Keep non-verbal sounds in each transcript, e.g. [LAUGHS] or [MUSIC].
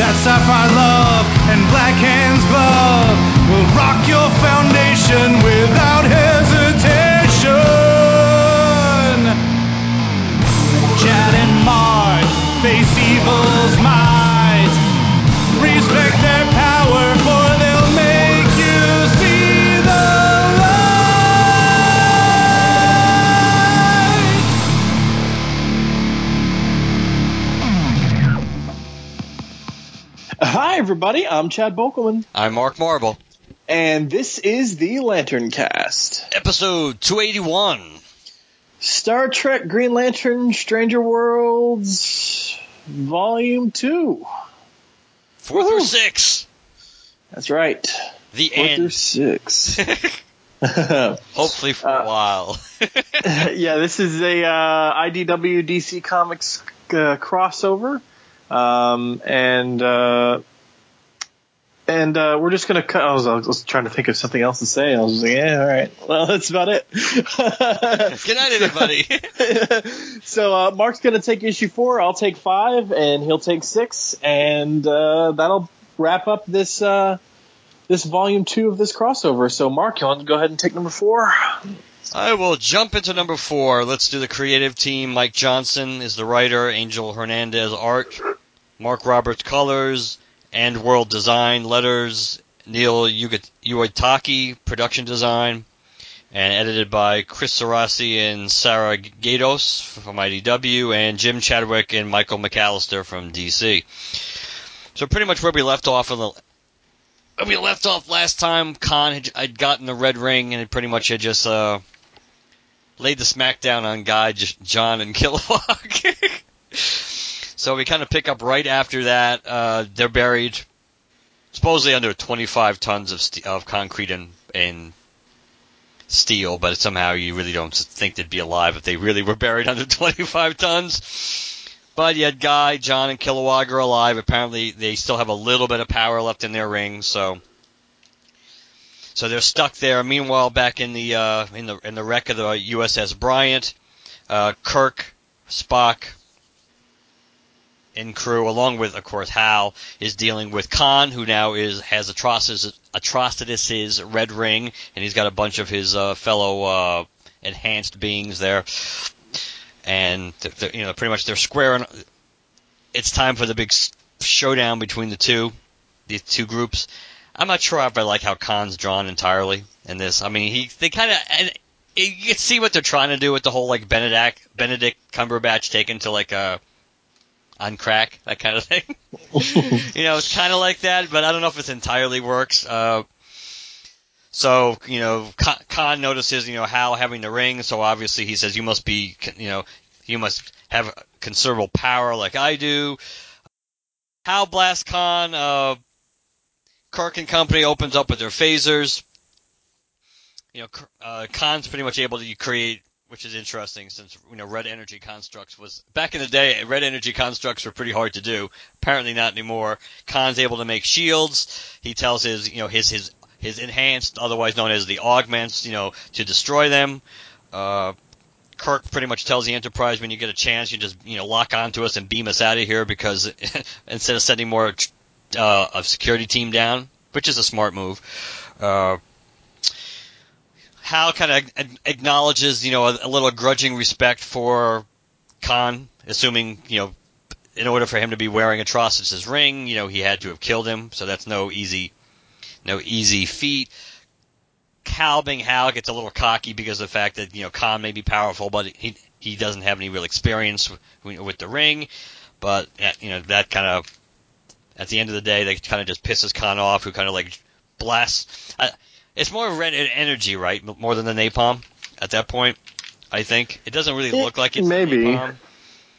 That sapphire love and black hands glove will rock your foundation without hesitation. Chad and Mark face evil's might. Everybody. I'm Chad Bokelman, I'm Mark Marble. and this is the Lantern Cast. Episode 281. Star Trek Green Lantern Stranger Worlds Volume 2. Four through Woohoo. six. That's right. The Four through end. six. [LAUGHS] [LAUGHS] Hopefully for Uh, a while. [LAUGHS] yeah, this is a uh, IDW DC Comics uh, crossover, um, and uh, and uh, we're just gonna cut. I was, I was trying to think of something else to say. I was like, yeah, all right. Well, that's about it. [LAUGHS] Good night, everybody. [LAUGHS] so uh, Mark's gonna take issue four. I'll take five, and he'll take six, and uh, that'll wrap up this. Uh, this volume two of this crossover. So, Mark, you want to go ahead and take number four? I will jump into number four. Let's do the creative team. Mike Johnson is the writer. Angel Hernandez art. Mark Roberts colors and world design letters. Neil Uyetake production design. And edited by Chris Cerasi and Sarah Gaydos from IDW, and Jim Chadwick and Michael McAllister from DC. So pretty much where we left off in the we left off last time, Khan had gotten the red ring and pretty much had just uh, laid the smackdown on Guy, John, and Kilowog. [LAUGHS] so we kind of pick up right after that. Uh, they're buried supposedly under 25 tons of st- of concrete and, and steel, but somehow you really don't think they'd be alive if they really were buried under [LAUGHS] 25 tons. But yet, Guy, John, and Kilowog are alive. Apparently, they still have a little bit of power left in their ring, so so they're stuck there. Meanwhile, back in the uh, in the in the wreck of the USS Bryant, uh, Kirk, Spock, and crew, along with of course Hal, is dealing with Khan, who now is has Atrocitus red ring, and he's got a bunch of his uh, fellow uh, enhanced beings there, and you know pretty much they're squaring. It's time for the big showdown between the two, these two groups. I'm not sure if I like how Khan's drawn entirely in this. I mean, he they kind of you can see what they're trying to do with the whole like Benedict Benedict Cumberbatch taken to like a on crack that kind of thing. [LAUGHS] you know, it's kind of like that, but I don't know if it entirely works. Uh, so you know, Khan, notices you know Hal having the ring, so obviously he says you must be you know you must have considerable power like I do. Hal blasts Khan. Uh, Kirk and company opens up with their phasers. You know, uh, Khan's pretty much able to create, which is interesting since you know red energy constructs was back in the day. Red energy constructs were pretty hard to do. Apparently not anymore. Khan's able to make shields. He tells his you know his his his enhanced, otherwise known as the augments, you know, to destroy them. Uh, Kirk pretty much tells the Enterprise when you get a chance, you just you know lock onto us and beam us out of here because [LAUGHS] instead of sending more uh, a security team down, which is a smart move. Uh, Hal kind of acknowledges, you know, a, a little grudging respect for Khan, assuming, you know, in order for him to be wearing Atrocitus's ring, you know, he had to have killed him, so that's no easy, no easy feat. Hal being Hal gets a little cocky because of the fact that you know Khan may be powerful, but he he doesn't have any real experience with, with the ring. But uh, you know that kind of at the end of the day, that kind of just pisses Khan off, who kind of like blasts. Uh, it's more red energy, right? More than the napalm at that point. I think it doesn't really look like it's maybe. napalm.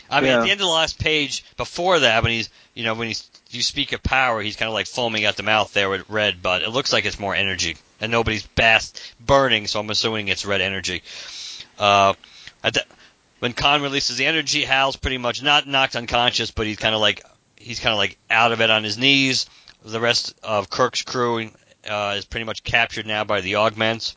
I mean, Yeah. at the end of the last page, before that, when he's, you know, when he's, you speak of power, he's kind of like foaming at the mouth there with red, but it looks like it's more energy, and nobody's bath burning, so I'm assuming it's red energy. Uh, at the, when Khan releases the energy, Hal's pretty much not knocked unconscious, but he's kind of like, he's kind of like out of it on his knees. The rest of Kirk's crew uh, is pretty much captured now by the augments.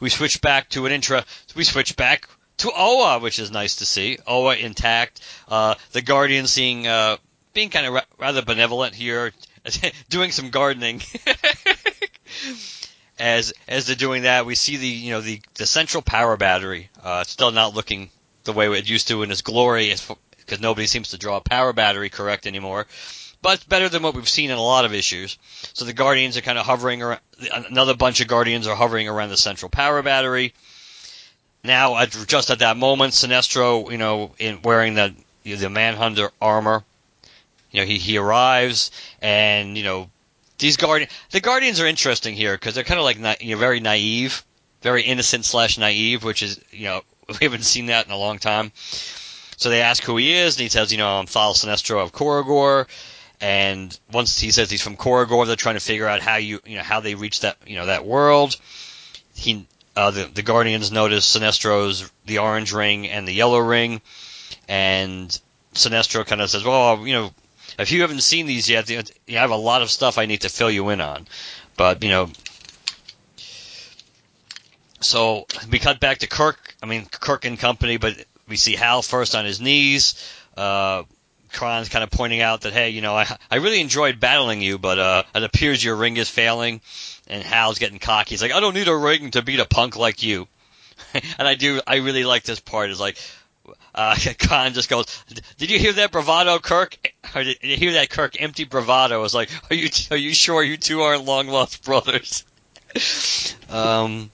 We switch back to an intra. We switch back to Oa, which is nice to see. Oa intact. Uh, the Guardian seeing uh, being kind of ra- rather benevolent here, [LAUGHS] doing some gardening. [LAUGHS] as as they're doing that, we see the you know the the central power battery uh, still not looking the way it used to in its glory, because nobody seems to draw a power battery correct anymore. But better than what we've seen in a lot of issues. So the Guardians are kind of hovering around. Another bunch of Guardians are hovering around the central power battery. Now, just at that moment, Sinestro, you know, in wearing the the Manhunter armor, you know, he he arrives, and you know, these guardian the Guardians are interesting here because they're kind of like na- you know, very naive, very innocent slash naive, which is you know [LAUGHS] we haven't seen that in a long time. So they ask who he is, and he says, you know, I'm Thal Sinestro of Korugar. And once he says he's from Korugar, they're trying to figure out how you, you know, how they reach that, you know, that world. He, uh, the, the Guardians notice Sinestro's the orange ring and the yellow ring, and Sinestro kind of says, "Well, you know, if you haven't seen these yet, you I have a lot of stuff I need to fill you in on." But you know, so we cut back to Kirk. I mean, Kirk and company, but we see Hal first on his knees. Uh, Khan's kind of pointing out that, hey, you know, I, I really enjoyed battling you, but uh, it appears your ring is failing. And Hal's getting cocky. He's like, I don't need a ring to beat a punk like you. [LAUGHS] and I do, I really like this part. Is like, uh, [LAUGHS] Khan just goes, "Did you hear that bravado, Kirk? [LAUGHS] Or did you hear that, Kirk? Empty bravado." It's like, "Are you are you sure you two aren't long lost brothers?" um,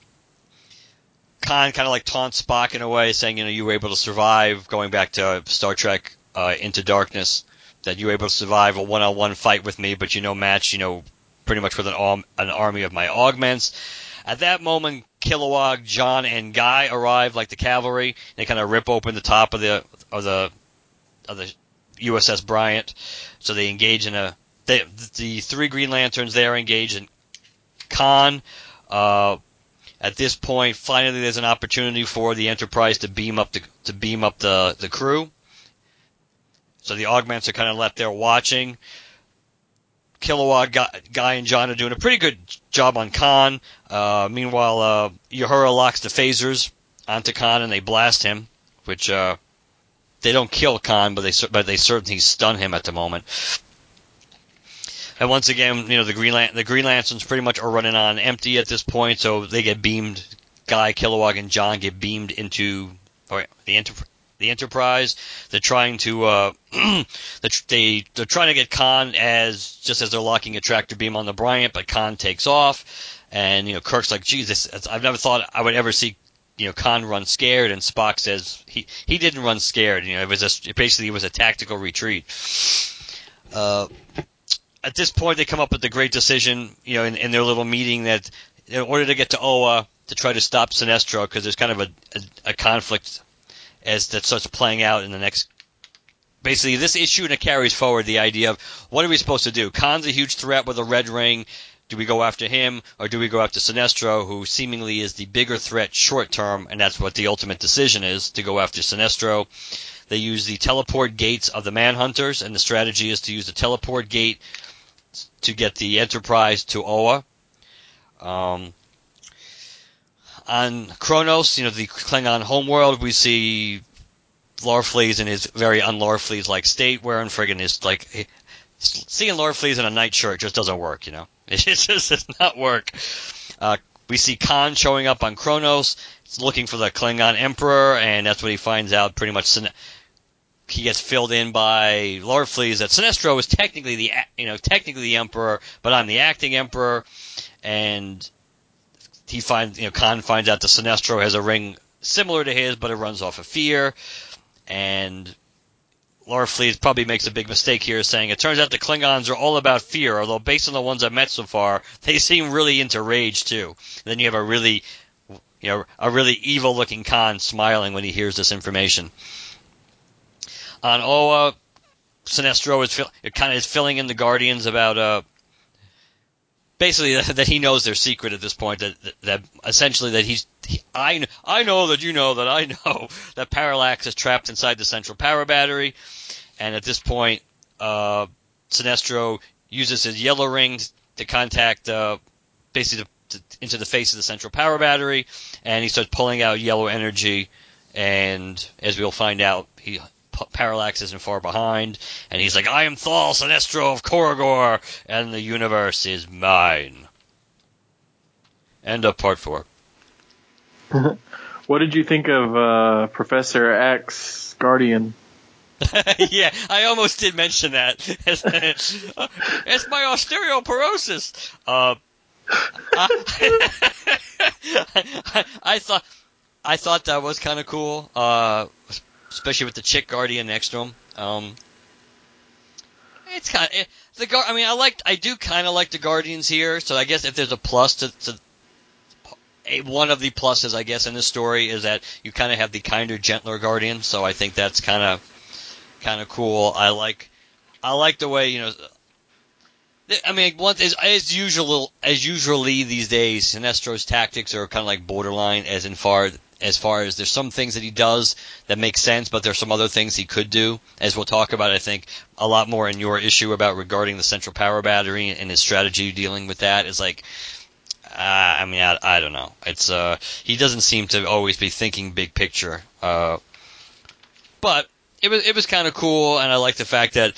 Khan kind of like taunts Spock in a way, saying, "You know, you were able to survive going back to Star Trek uh, Into Darkness. That you were able to survive a one-on-one fight with me, but you know, match, you know, pretty much with an arm, an army of my augments." At that moment, Kilowog, John, and Guy arrive like the cavalry. They kind of rip open the top of the of the of the USS Bryant. So they engage in a they, the three Green Lanterns there engage in Khan. Uh, at this point, finally, there's an opportunity for the Enterprise to beam up the to beam up the the crew. So the augments are kind of left there watching. Kilowog, Guy, and John are doing a pretty good job on Khan. Uh, meanwhile, uh, Uhura locks the phasers onto Khan and they blast him, which uh, they don't kill Khan, but they but they certainly stun him at the moment. And once again, you know the Green Lan- the Green Lanterns pretty much are running on empty at this point, so they get beamed. Guy, Kilowog, and John get beamed into or the Enter- the Enterprise. They're trying to uh, [CLEARS THROAT] they they're trying to get Khan as just as they're locking a tractor beam on the Bryant, but Khan takes off, and you know Kirk's like, Jesus, I've never thought I would ever see you know Khan run scared, and Spock says he he didn't run scared. You know, it was a, basically it was a tactical retreat. Uh, at this point, they come up with the great decision, you know, in, in their little meeting that in order to get to Oa to try to stop Sinestro, because there's kind of a, a, a conflict as that starts playing out in the next. Basically, this issue and it carries forward the idea of what are we supposed to do? Khan's a huge threat with a red ring. Do we go after him or do we go after Sinestro, who seemingly is the bigger threat short term, and that's what the ultimate decision is to go after Sinestro. They use the teleport gates of the Manhunters, and the strategy is to use the teleport gate to get the Enterprise to Oa. Um, on Kronos, you know, the Klingon homeworld, we see Larfleeze in his very un-Larfleeze like state, wearing friggin' his like seeing Larfleeze in a nightshirt just doesn't work, you know. [LAUGHS] It just does not work. Uh, we see Khan showing up on Kronos, looking for the Klingon Emperor, and that's what he finds out. Pretty much, he gets filled in by Larfleeze that Sinestro is technically the you know technically the Emperor, but I'm the acting Emperor, and he finds you know Khan finds out that Sinestro has a ring similar to his, but it runs off of fear, and Larfleeze probably makes a big mistake here, saying it turns out the Klingons are all about fear, although based on the ones I've met so far, they seem really into rage too. then you have a really you know a really evil looking Khan smiling when he hears this information. on Oa, Sinestro is fill, kind of is filling in the Guardians about uh basically [LAUGHS] that he knows their secret at this point that that, essentially that he's he, I I know that you know that I [LAUGHS] know that Parallax is trapped inside the central power battery, and at this point, uh, Sinestro uses his yellow ring to contact uh, basically to, to, into the face of the central power battery, and he starts pulling out yellow energy, and as we'll find out, he Parallax isn't far behind, and he's like, I am Thal Sinestro of Korugar, and the universe is mine. End of part four. [LAUGHS] what did you think of uh, Professor X Guardian? [LAUGHS] yeah, I almost did mention that. [LAUGHS] it's my osteoporosis. Uh, I, I, thought I thought that was kind of cool. Uh, especially with the chick guardian next to him. Um, it's kind of it, the guard. I mean, I like I do kind of like the guardians here. So I guess if there's a plus to, to a, one of the pluses, I guess, in this story is that you kind of have the kinder, gentler guardian. So I think that's kind of kind of cool. I like I like the way you know. I mean, once as, as usual, as usually these days, Sinestro's tactics are kind of like borderline, as in far as far as there's some things that he does that make sense, but there's some other things he could do, as we'll talk about. I think a lot more in your issue about regarding the central power battery and his strategy dealing with that is like. Uh, I mean, I, I don't know. It's uh, he doesn't seem to always be thinking big picture. Uh, but it was it was kind of cool, and I like the fact that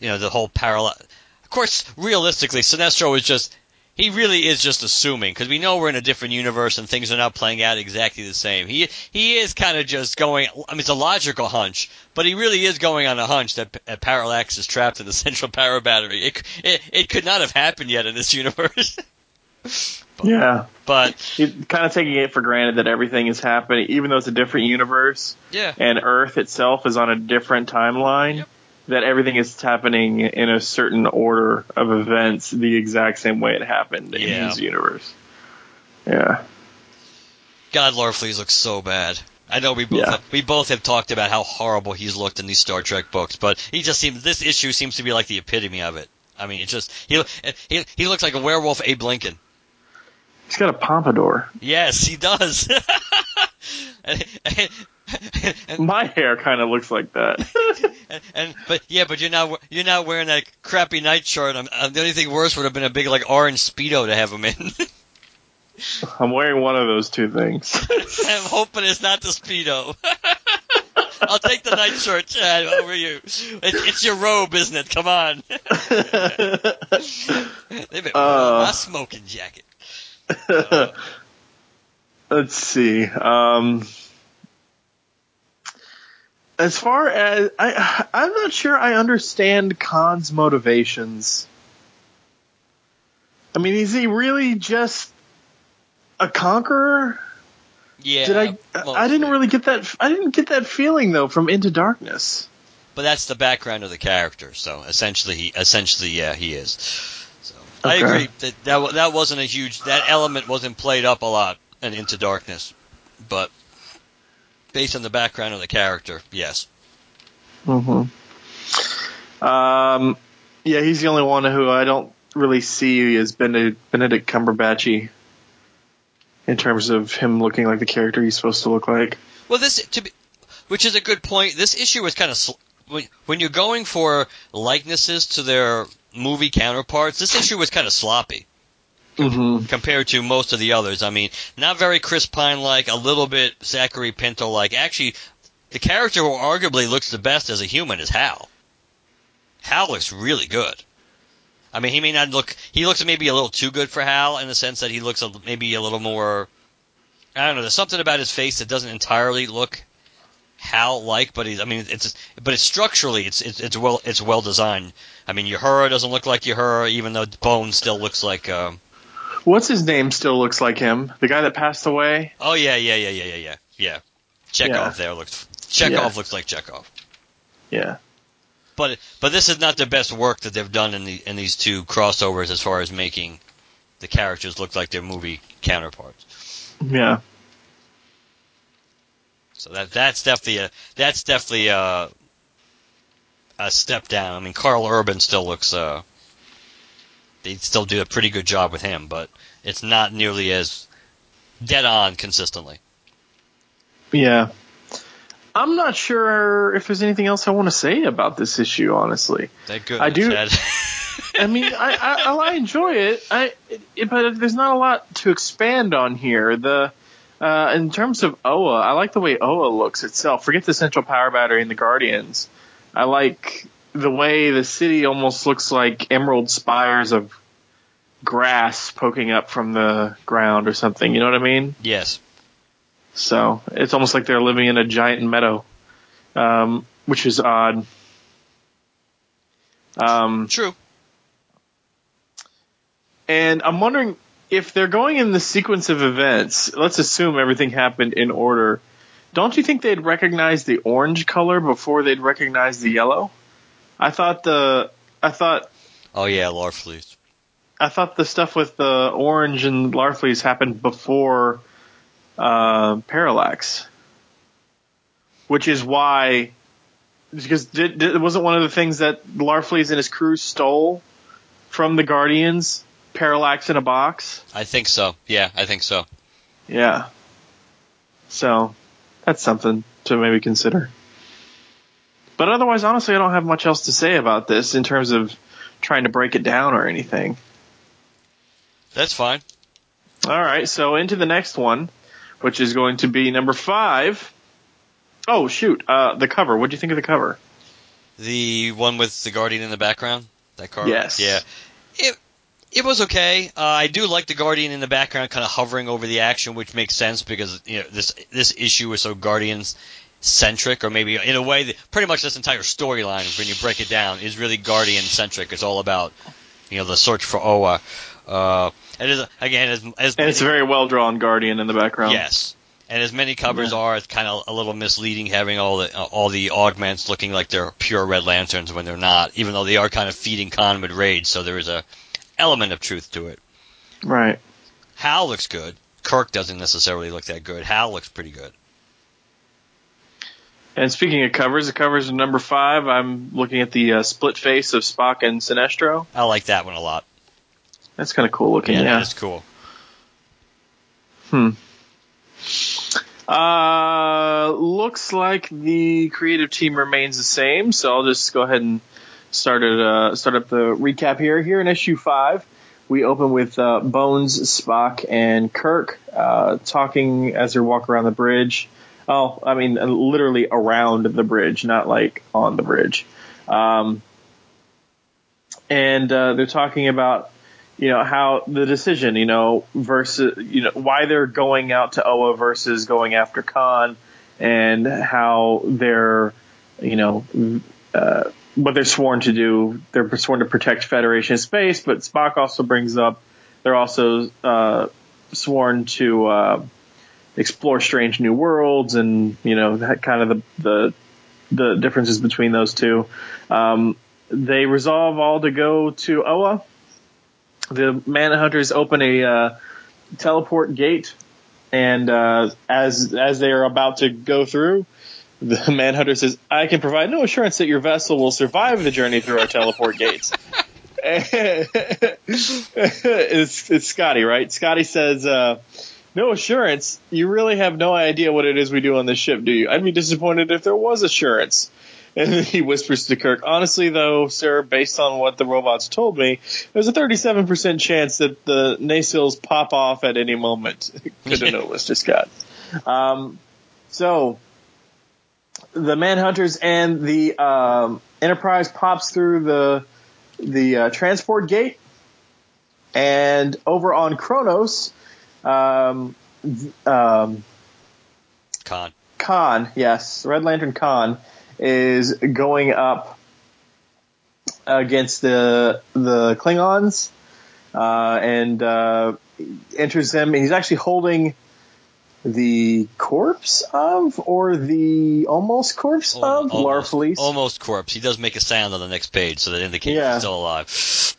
you know the whole parallel. Of course, realistically, Sinestro was just he really is just assuming because we know we're in a different universe and things are not playing out exactly the same. He he is kind of just going. I mean, it's a logical hunch, but he really is going on a hunch that, that Parallax is trapped in the [LAUGHS] central power battery. It it, it could not have happened yet in this [LAUGHS] universe. but, [LAUGHS] yeah, but He's kind of taking it for granted that everything is happening, even though it's a different universe. Yeah, and Earth itself is on a different timeline. Yep that everything is happening in a certain order of events the exact same way it happened yeah. in his universe. Yeah. God, Larfleeze looks so bad. I know we both yeah. have, we both have talked about how horrible he's looked in these Star Trek books, but he just seems this issue seems to be like the epitome of it. I mean, it just he he he looks like a werewolf Abe Lincoln. He's got a pompadour. Yes, he does. [LAUGHS] and, and, [LAUGHS] My hair kind of looks like that. [LAUGHS] and, and, but yeah, but you're not you're not wearing that crappy night shirt. I'm, I'm, the only thing worse would have been a big like orange speedo to have him in. [LAUGHS] I'm wearing one of those two things. I'm hoping it's not the speedo. I'll take the night shirt, Chad, over you. It, it's your robe, isn't it? Come on. They've been uh, my smoking jacket. Uh, let's see. Um, as far as I, I'm not sure I understand Khan's motivations. I mean, is he really just a conqueror? Yeah. Did I? Mostly. I didn't really get that. I didn't get that feeling though from Into Darkness. But that's the background of the character. So essentially, he essentially, yeah, he is. So okay. I agree that, that that wasn't a huge. That element wasn't played up a lot in Into Darkness, but based on the background of the character, yes. Mm-hmm. Um, yeah, he's the only one who I don't really see as Benedict, Benedict Cumberbatchy in terms of him looking like the character he's supposed to look like. Well, this to be, which is a good point. This issue was kind of when, when you're going for likenesses to their movie counterparts. This issue was kind of sloppy mm-hmm. compared to most of the others. I mean, not very Chris Pine like, a little bit Zachary Quinto like. Actually, the character who arguably looks the best as a human is Hal. Hal looks really good. I mean, he may not look. He looks maybe a little too good for Hal in the sense that he looks a, maybe a little more. I don't know. There's something about his face that doesn't entirely look Hal like, but he's. I mean, it's but it's structurally it's it's, it's well it's well designed. I mean, Uhura doesn't look like Uhura, even though Bone still looks like. Um, What's his name? Still looks like him. The guy that passed away. Oh yeah, yeah, yeah, yeah, yeah, yeah. Yeah. Chekov yeah. there looks. Chekov yeah. looks like Chekov. Yeah. But but this is not the best work that they've done in the in these two crossovers as far as making the characters look like their movie counterparts. Yeah. So that that's definitely a that's definitely a a step down. I mean, Karl Urban still looks. Uh, they still do a pretty good job with him, but it's not nearly as dead on consistently. Yeah. I'm not sure if there's anything else I want to say about this issue, honestly. That good. I do-. [LAUGHS] I mean, I, I, I enjoy it. I, it, but there's not a lot to expand on here. The uh, in terms of Oa, I like the way Oa looks itself. Forget the central power battery and the Guardians. I like the way the city almost looks like emerald spires of grass poking up from the ground or something. You know what I mean? yes. So it's almost like they're living in a giant meadow, um, which is odd. Um, True. and I'm wondering if they're going in the sequence of events. Let's assume everything happened in order. Don't you think they'd recognize the orange color before they'd recognize the yellow? I thought the I thought Oh yeah, Larfleeze. I thought the stuff with the orange and Larfleeze happened before uh, Parallax, which is why because did, did, wasn't one of the things that Larfleeze and his crew stole from the Guardians Parallax in a box. I think so. Yeah, I think so. Yeah. So that's something to maybe consider. But otherwise, honestly, I don't have much else to say about this in terms of trying to break it down or anything. That's fine. All right, so into the next one, which is going to be number five. Oh shoot, uh, the cover. What do you think of the cover? The one with the Guardian in the background. That card. Yes. Yeah. It it was okay. Uh, I do like the Guardian in the background, kind of hovering over the action, which makes sense because you know this this issue is so Guardians centric, or maybe in a way, that pretty much this entire storyline, when you break it down, is really Guardian centric. It's all about you know the search for Oa. Uh, it is, again, as, as And it's a very well drawn Guardian in the background. Yes, and as many covers Yeah. are, it's kind of a little misleading having all the uh, all the augments looking like they're pure Red Lanterns when they're not, even though they are kind of feeding Khan with rage. So there is a element of truth to it. Right. Hal looks good. Kirk doesn't necessarily look that good. Hal looks pretty good. And speaking of covers, the covers of number five. I'm looking at the uh, split face of Spock and Sinestro. I like that one a lot. That's kind of cool looking. Yeah, Yeah. that is cool. Hmm. Uh, looks like the creative team remains the same, so I'll just go ahead and start it. Uh, start up the recap here. Here in issue five, we open with uh, Bones, Spock, and Kirk uh, talking as they walk around the bridge. Oh, I mean, uh, literally around the bridge, not like on the bridge. Um, and uh, they're talking about you know how the decision you know versus you know why they're going out to Oa versus going after Khan and how they're you know uh, what they're sworn to do they're sworn to protect Federation space but Spock also brings up they're also uh, sworn to uh, explore strange new worlds and you know that kind of the the, the differences between those two um, they resolve all to go to Oa the Manhunters open a uh, teleport gate, and uh, as as they are about to go through, the [LAUGHS] Manhunter says, "I can provide no assurance that your vessel will survive the journey through our teleport gates." [LAUGHS] it's it's Scotty, right? Scotty says, uh, "No assurance. You really have no idea what it is we do on this ship, do you? I'd be disappointed if there was assurance." [LAUGHS] And then he whispers to Kirk, honestly though, sir, based on what the robots told me, there's a 37% chance that the nacelles pop off at any moment. [LAUGHS] Good to know, [LAUGHS] Mr. Scott. Um, so, the Manhunters and the um, Enterprise pops through the the uh, transport gate, and over on Kronos, um, um, Khan. Khan, yes, Red Lantern Khan is going up against the the Klingons uh, and uh, enters them. He's actually holding the corpse of, or the almost corpse of almost, Larfleeze. almost corpse. He does make a sound on the next page, so that indicates Yeah. he's still alive.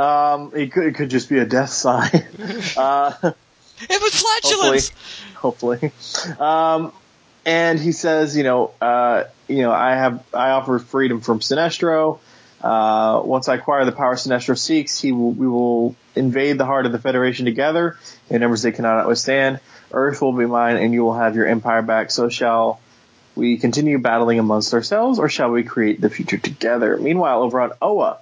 Um, it could, it could just be a death sign. [LAUGHS] uh, It was flatulence. hopefully. Um, and he says, you know, uh, you know, I have I offer freedom from Sinestro. Uh, once I acquire the power Sinestro seeks, he will, we will invade the heart of the Federation together in numbers they cannot withstand. Earth will be mine, and you will have your empire back. So shall we continue battling amongst ourselves, or shall we create the future together? Meanwhile, over on Oa,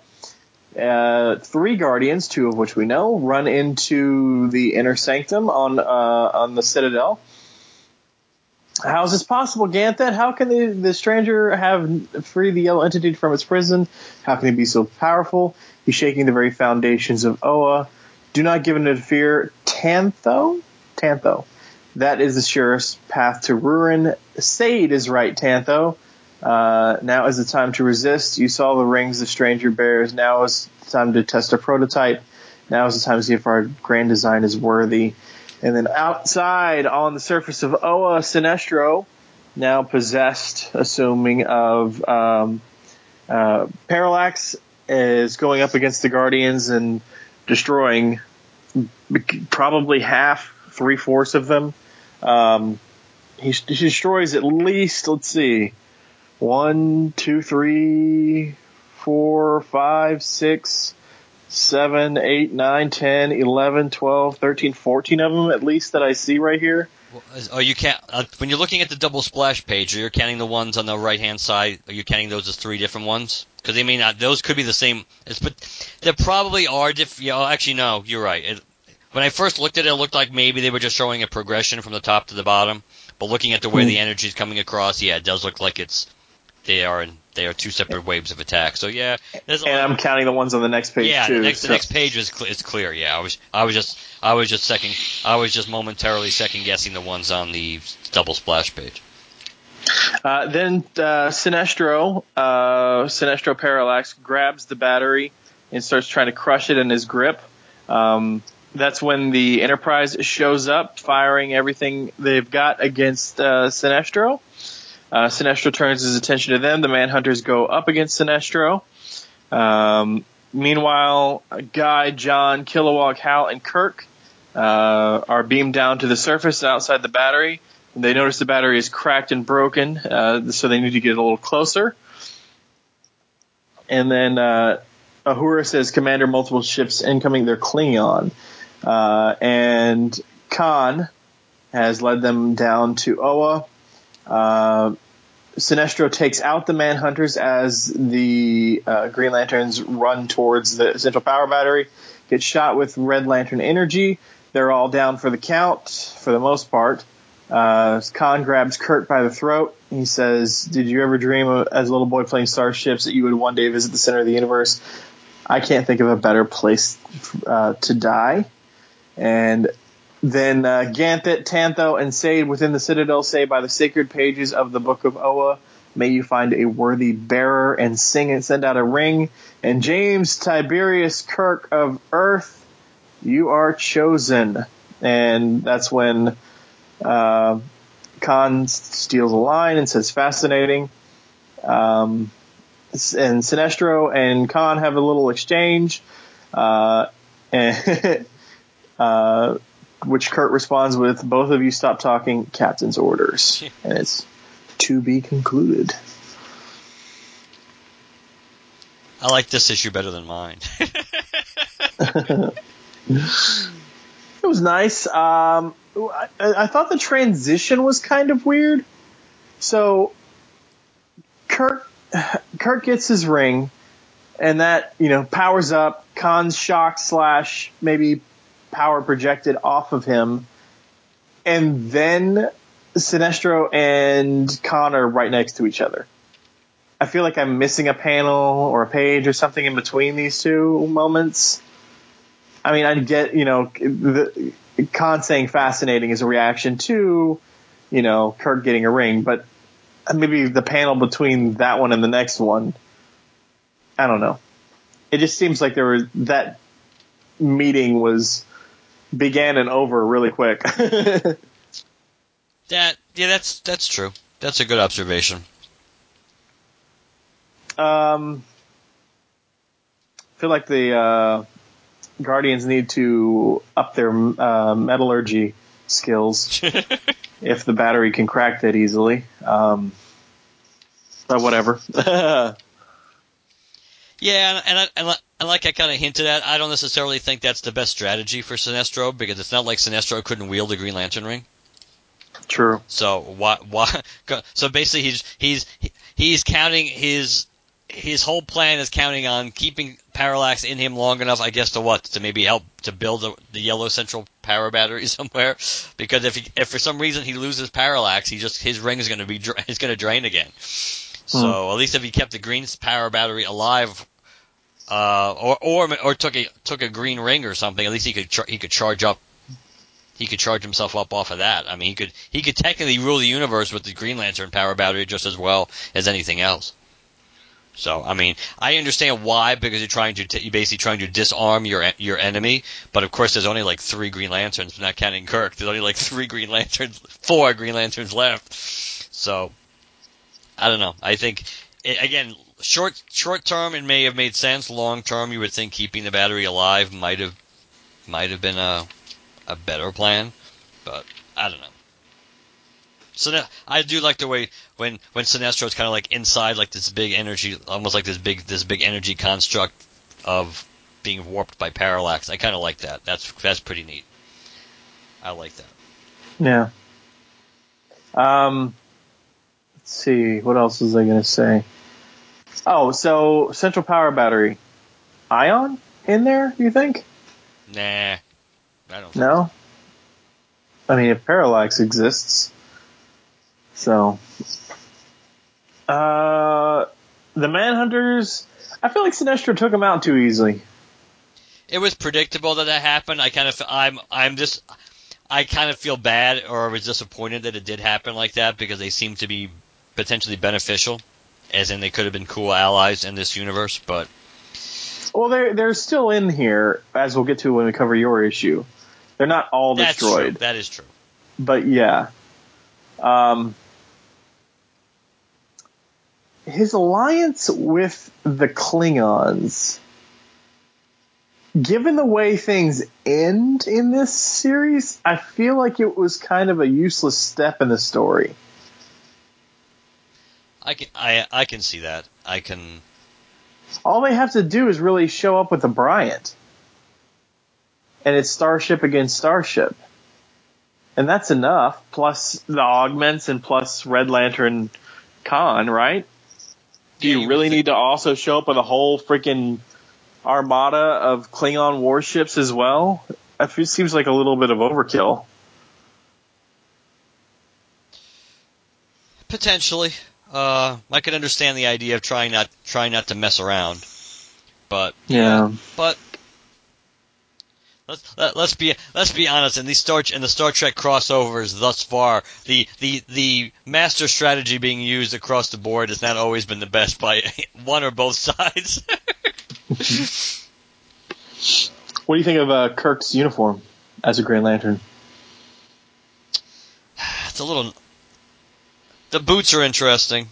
uh, three guardians, two of which we know, run into the inner sanctum on uh, on the Citadel. How is this possible, Ganthet? How can the, the stranger have freed the yellow entity from its prison? How can he be so powerful? He's shaking the very foundations of Oa. Do not give in to fear. Tantho? Tantho. That is the surest path to ruin. Sayd is right, Tantho. Uh, now is the time to resist. You saw the rings the stranger bears. Now is the time to test a prototype. Now is the time to see if our grand design is worthy. And then outside on the surface of Oa, Sinestro, now possessed, assuming of um, uh, Parallax, is going up against the Guardians and destroying probably half, three fourths of them. Um, he, he destroys at least, let's see, one, two, three, four, five, six, seven, eight, nine, ten, eleven, twelve, thirteen, fourteen of them at least that I see right here. Oh, you can't. Uh, when you're looking at the double splash page, are you counting the ones on the right hand side? Are you counting those as three different ones? Because they may not. Those could be the same. but there probably are different. Yeah, actually, no. You're right. It, when I first looked at it, it looked like maybe they were just showing a progression from the top to the bottom. But looking at the way mm. the energy is coming across, yeah, it does look like it's they are in, they are two separate waves of attack. So yeah, and I'm counting the ones on the next page yeah, too. the next so. the next page is cl- is clear. Yeah, I was I was just I was just second I was just momentarily second guessing the ones on the double splash page. Uh, then uh, Sinestro, uh, Sinestro Parallax grabs the battery and starts trying to crush it in his grip. Um, that's when the Enterprise shows up, firing everything they've got against uh, Sinestro. Uh, Sinestro turns his attention to them. The Manhunters go up against Sinestro. Um, meanwhile, Guy, John, Kilowog, Hal, and Kirk uh, are beamed down to the surface outside the battery. They notice the battery is cracked and broken, uh, so they need to get a little closer. And then uh, Uhura says, "Commander, multiple ships incoming. They're Klingon." Uh, and Khan has led them down to Oa. Uh, Sinestro takes out the Manhunters as the uh, Green Lanterns run towards the central power battery. Get shot with Red Lantern energy. They're all down for the count for the most part. Uh, Khan grabs Kirk by the throat. He says, "Did you ever dream of, as a little boy playing starships that you would one day visit the center of the universe? I can't think of a better place uh, to die." And then uh, Ganthet, Tantho, and Sayd within the Citadel say, by the sacred pages of the Book of Oa, may you find a worthy bearer and sing and send out a ring. And James Tiberius Kirk of Earth, you are chosen. And that's when uh, Khan steals a line and says, fascinating. Um, and Sinestro and Khan have a little exchange. Uh, [LAUGHS] and uh, which Kirk responds with, "Both of you stop talking, captain's orders," [LAUGHS] and it's to be concluded. I like this issue better than mine. [LAUGHS] [LAUGHS] it was nice. Um, I, I, thought the transition was kind of weird. So, Kirk, [SIGHS] Kirk gets his ring, and that you know powers up. Khan's shock slash maybe power projected off of him, and then Sinestro and Connor right next to each other. I feel like I'm missing a panel or a page or something in between these two moments. I mean, I get, you know, the Khan saying fascinating is a reaction to, you know, Kirk getting a ring, but maybe the panel between that one and the next one, I don't know. It just seems like there was that meeting was began and over really quick. [LAUGHS] that yeah, that's that's true. That's a good observation. Um, I feel like the uh, Guardians need to up their uh, metallurgy skills [LAUGHS] if the battery can crack that easily. Um, But whatever. [LAUGHS] Yeah, and and, I, and, and like I kind of hinted at, I don't necessarily think that's the best strategy for Sinestro because it's not like Sinestro couldn't wield the Green Lantern ring. True. So why why? [LAUGHS] So basically, he's he's he's counting his his whole plan is counting on keeping Parallax in him long enough, I guess, to what to maybe help to build the, the yellow central power battery [LAUGHS] somewhere. Because if he, if for some reason he loses Parallax, he just his ring is going to be is going to drain again. So hmm. at least if he kept the green power battery alive, uh, or or or took a took a green ring or something, at least he could char- he could charge up. He could charge himself up off of that. I mean, he could he could technically rule the universe with the Green Lantern power battery just as well as anything else. So, I mean, I understand why because you're trying to t- you're basically trying to disarm your your enemy, but of course there's only like three Green Lanterns, not counting Kirk. There's only like three Green Lanterns, four Green Lanterns left. So, I don't know. I think again, short short term it may have made sense. Long term, you would think keeping the battery alive might have might have been a a better plan, but I don't know. So now, I do like the way when when Sinestro is kind of like inside like this big energy, almost like this big this big energy construct of being warped by parallax. I kind of like that. That's that's pretty neat. I like that. Yeah. Um, let's see. What else was I going to say? Oh, so central power battery, ion in there? You think? Nah, I don't. No. I mean, if parallax exists, so. Uh, the Manhunters. I feel like Sinestro took them out too easily. It was predictable that that happened. I kind of I'm I'm just I kind of feel bad or was disappointed that it did happen like that because they seem to be potentially beneficial, as in they could have been cool allies in this universe. But Well, they're they're still in here, as we'll get to when we cover your issue. They're not all that's true. destroyed, That is true. but yeah. Um, his alliance with the Klingons, given the way things end in this series, I feel like it was kind of a useless step in the story. I can I I can see that. I can. All they have to do is really show up with the Bryant. And it's Starship against Starship. And that's enough, plus the augments and plus Red Lantern Khan, right? Do Yeah, you, you really need to also show up with a whole freaking armada of Klingon warships as well? It seems like a little bit of overkill. Potentially, uh, I could understand the idea of trying not trying not to mess around, but Yeah. but let's let, let's be let's be honest. In these Star in the Star Trek crossovers thus far, the the the master strategy being used across the board has not always been the best by [LAUGHS] one or both sides. [LAUGHS] What do you think of uh, Kirk's uniform as a Green Lantern? [SIGHS] it's a little. The boots are interesting.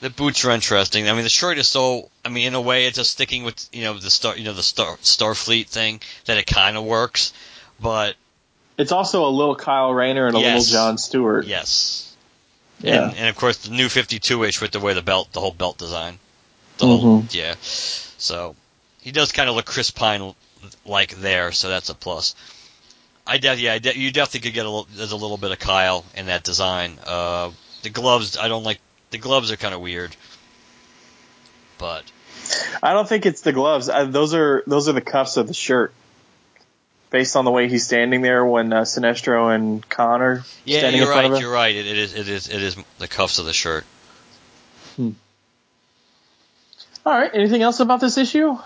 The boots are interesting. I mean, the shirt is so. I mean, in a way, it's just sticking with you know the star, you know the star Starfleet thing that it kind of works, but It's also a little Kyle Rayner and a Yes. little John Stewart. yes, Yeah. and, and of course the new 52-ish with the way the belt, the whole belt design, the whole Mhm. yeah. So he does kind of look Chris Pine like there, so that's a plus. I def- yeah, I de- you definitely could get a little, there's a little bit of Kyle in that design. Uh, the gloves, I don't like. The gloves are kind of weird, but I don't think it's the gloves. I, those are those are the cuffs of the shirt. Based on the way he's standing there when uh, Sinestro and Connor yeah, standing you're in front right. You're right. It, it is. It is. It is the cuffs of the shirt. Hmm. All right. Anything else about this issue?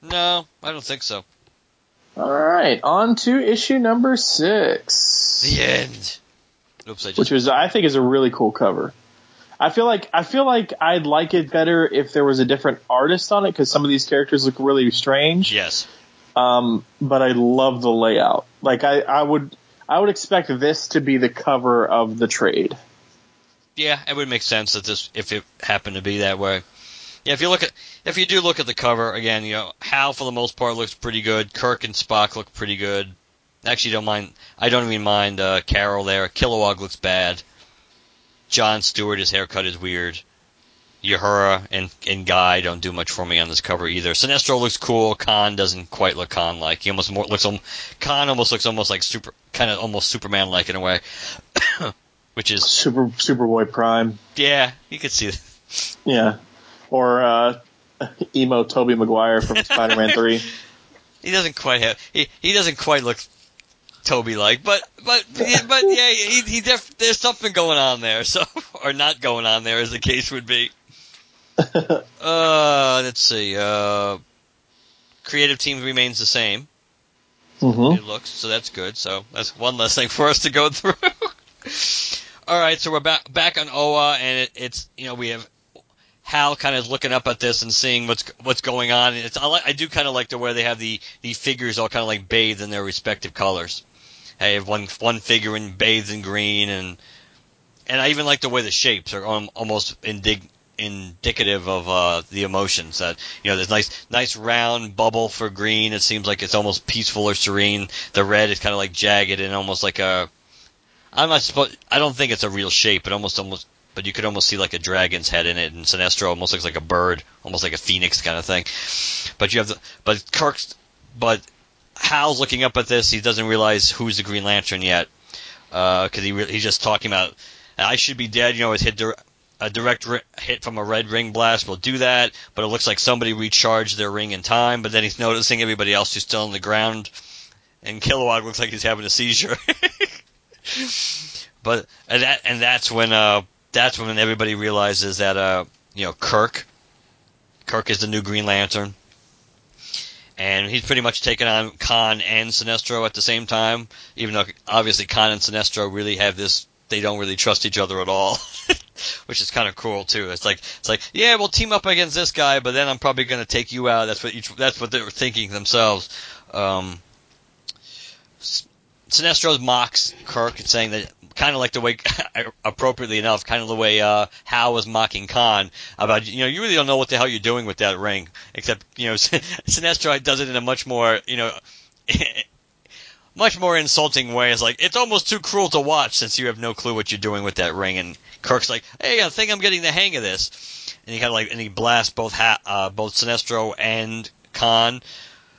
No, I don't think so. All right. On to issue number six, The end. Oops, I just. which was I think is a really cool cover. I feel like I feel like I'd like it better if there was a different artist on it because some of these characters look really strange. yes. Um, but I love the layout. Like I, I would I would expect this to be the cover of the trade. Yeah, it would make sense that this if it happened to be that way. Yeah, if you look at if you do look at the cover again, you know Hal for the most part looks pretty good. Kirk and Spock look pretty good. Actually, don't mind. I don't even mind uh, Carol there. Kilowog looks bad. John Stewart, his haircut is weird. Uhura and and Guy don't do much for me on this cover either. Sinestro looks cool. Khan doesn't quite look Khan like. He almost more, looks Khan almost looks almost like super kind of almost Superman like in a way, [COUGHS] which is Super Superboy Prime. Yeah, you could see. That. Yeah, or uh, [LAUGHS] emo Tobey Maguire from Spider-Man Three. [LAUGHS] He doesn't quite have. He he doesn't quite look Tobey like, but but but yeah, he, he def, there's something going on there, so [LAUGHS] or not going on there, as the case would be. uh, let's see. Uh, creative team remains the same. Mm-hmm. It looks so that's good. So that's one less thing for us to go through. All right, so we're back back on Oa, and it, it's you know we have Hal kind of looking up at this and seeing what's what's going on. It's I, I do kind of like the way they have the the figures all kind of like bathed in their respective colors. I have one one figure in bathed in green, and and I even like the way the shapes are almost indig, indicative of uh, the emotions. That you know, there's nice nice round bubble for green. It seems like it's almost peaceful or serene. The red is kind of like jagged and almost like a. I'm not supposed. I don't think it's a real shape, but almost almost. But you could almost see like a dragon's head in it, and Sinestro almost looks like a bird, almost like a phoenix kind of thing. But you have the, but Kirk's, but Hal's looking up at this. He doesn't realize who's the Green Lantern yet, because uh, he re- he's just talking about I should be dead. You know, it's hit a direct ri- hit from a red ring blast will do that, but it looks like somebody recharged their ring in time. But then he's noticing everybody else who's still on the ground, and Kilowog looks like he's having a seizure. [LAUGHS] but and that and that's when uh that's when everybody realizes that uh you know Kirk Kirk is the new Green Lantern and he's pretty much taken on Khan and Sinestro at the same time. Even though obviously Khan and Sinestro really have this, they don't really trust each other at all, [LAUGHS] which is kind of cool too. It's like it's like yeah, we'll team up against this guy, but then I'm probably going to take you out. That's what each, that's what they're thinking themselves. Um, Sinestro's mocks Kirk and saying that kind of like the way, [LAUGHS] appropriately enough, kind of the way uh, Hal was mocking Khan about, you know, you really don't know what the hell you're doing with that ring. Except, you know, [LAUGHS] Sinestro does it in a much more, you know, [LAUGHS] much more insulting way. It's like, it's almost too cruel to watch since you have no clue what you're doing with that ring. And Kirk's like, hey, I think I'm getting the hang of this. And he kind of like, and he blasts both, ha- uh, both Sinestro and Khan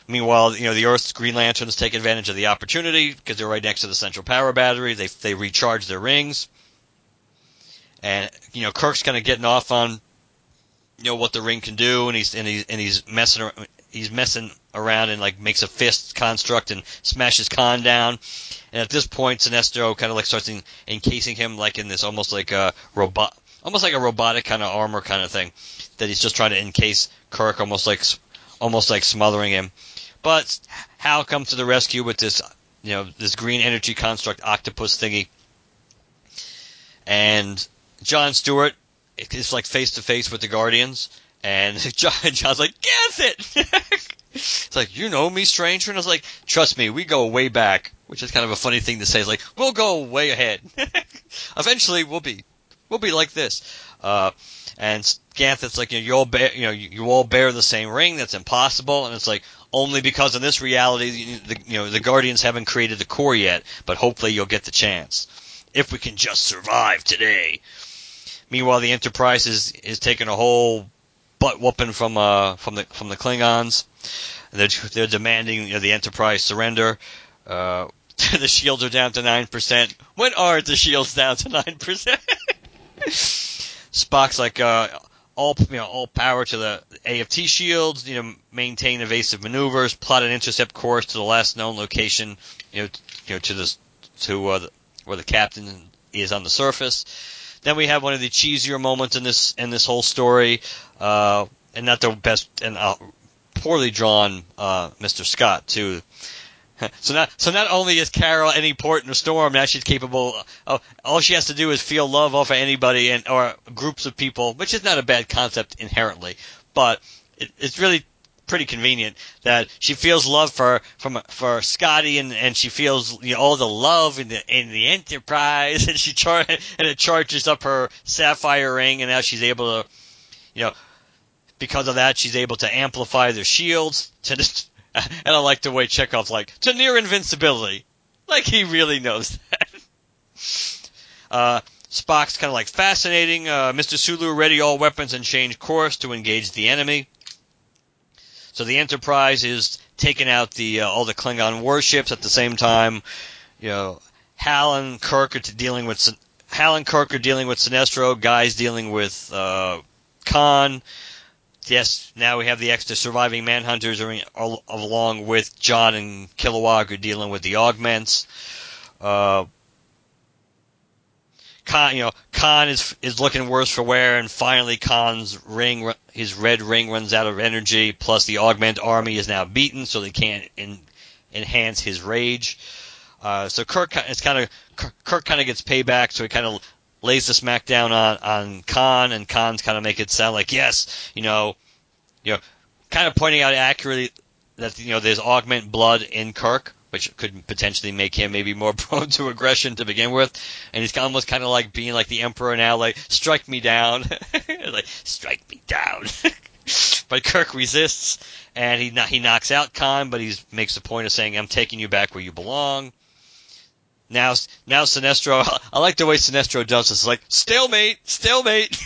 Meanwhile, you know the Earth's Green Lanterns take advantage of the opportunity because they're right next to the central power battery. They they recharge their rings, and you know Kirk's kind of getting off on you know what the ring can do, and he's and he's and he's messing he's messing around and like makes a fist construct and smashes Khan down. And at this point, Sinestro kind of like starts in, encasing him like in this almost like a robot, almost like a robotic kind of armor kind of thing that he's just trying to encase Kirk, almost like almost like smothering him. But Hal comes to the rescue with this, you know, this green energy construct octopus thingy. And John Stewart is like face to face with the Guardians. And [LAUGHS] John, John's like, guess it! [LAUGHS] it's like, you know me, stranger? And I was like, trust me, we go way back. Which is kind of a funny thing to say. It's like, we'll go way ahead. [LAUGHS] Eventually, we'll be, we'll be like this. Uh, and Ganthet's like, you, know, you all bear, you know, you, you all bear the same ring. That's impossible. And it's like, only because in this reality, the, you know, the Guardians haven't created the Corps yet, but hopefully you'll get the chance. If we can just survive today. Meanwhile, the Enterprise is, is taking a whole butt whooping from, uh, from the, from the Klingons. They're, they're demanding, you know, the Enterprise surrender. Uh, [LAUGHS] the shields are down to 9%. When are the shields down to 9%? [LAUGHS] Spock's like, uh, all you know all power to the AFT shields. You know, maintain evasive maneuvers, plot an intercept course to the last known location. You know, you know to this to uh, the, where the captain is on the surface. Then we have one of the cheesier moments in this in this whole story, uh, and not the best and uh, poorly drawn uh, Mr. Scott too. [LAUGHS] So not so not only is Carol any port in a storm, now she's capable. Of, all she has to do is feel love off of anybody and or groups of people, which is not a bad concept inherently, but it, it's really pretty convenient that she feels love for from for Scotty and and she feels you know, all the love in the in the Enterprise [LAUGHS] and she char- and it charges up her sapphire ring and now she's able to you know because of that she's able to amplify their shields to [LAUGHS] [LAUGHS] and I like the way Chekov's like, to near invincibility. Like he really knows [LAUGHS] that. Uh, Spock's kind of like fascinating. Uh, Mr. Sulu, ready all weapons and change course to engage the enemy. So the Enterprise is taking out the uh, all the Klingon warships at the same time. You know, Hal and Kirk are dealing with Hal and Kirk are dealing with Sinestro. Guy's dealing with uh, Khan. Yes, now we have the extra surviving Manhunters along with John and Kilowog are dealing with the augments. Uh, Khan, you know, Khan is is looking worse for wear, and finally Khan's ring, his red ring, runs out of energy. Plus, the augment army is now beaten, so they can't enhance his rage. Uh, so Kirk, it's kind of Kirk kind of gets payback, so he kind of lays the smackdown on on Khan, and Khan's kind of make it sound like yes, you know, you know, kind of pointing out accurately that you know there's augment blood in Kirk, which could potentially make him maybe more [LAUGHS] prone to aggression to begin with. And he's almost kind of like being like the emperor now, like strike me down, [LAUGHS] like strike me down. [LAUGHS] but Kirk resists, and he he knocks out Khan, but he makes the point of saying, "I'm taking you back where you belong." Now, now Sinestro, [LAUGHS] I like the way Sinestro does this. Like stalemate, stalemate.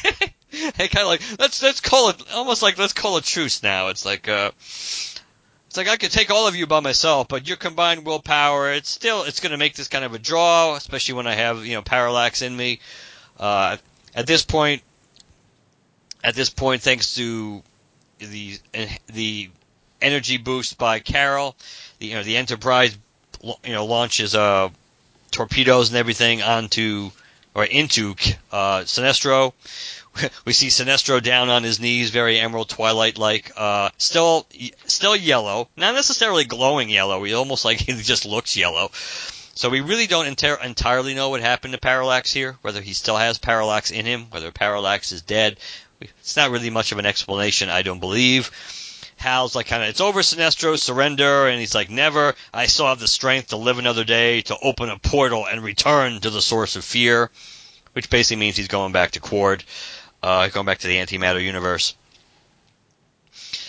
and kind of like let's let's call it almost like let's call it truce now. It's like uh, it's like I could take all of you by myself, but your combined willpower, it's still it's going to make this kind of a draw, especially when I have you know parallax in me. Uh, at this point, at this point, thanks to the the energy boost by Carol, the you know the Enterprise you know launches uh torpedoes and everything onto or into uh, Sinestro [LAUGHS] we see Sinestro down on his knees, very Emerald Twilight like, uh, still, still yellow, not necessarily glowing yellow. He almost like [LAUGHS] he just looks yellow. So we really don't entirely know what happened to Parallax here, whether he still has Parallax in him, whether Parallax is dead. It's not really much of an explanation, I don't believe. Hal's like kind of, it's over, Sinestro, surrender, and he's like, never. I still have the strength to live another day, to open a portal and return to the source of fear, which basically means he's going back to Qward uh, going back to the antimatter universe.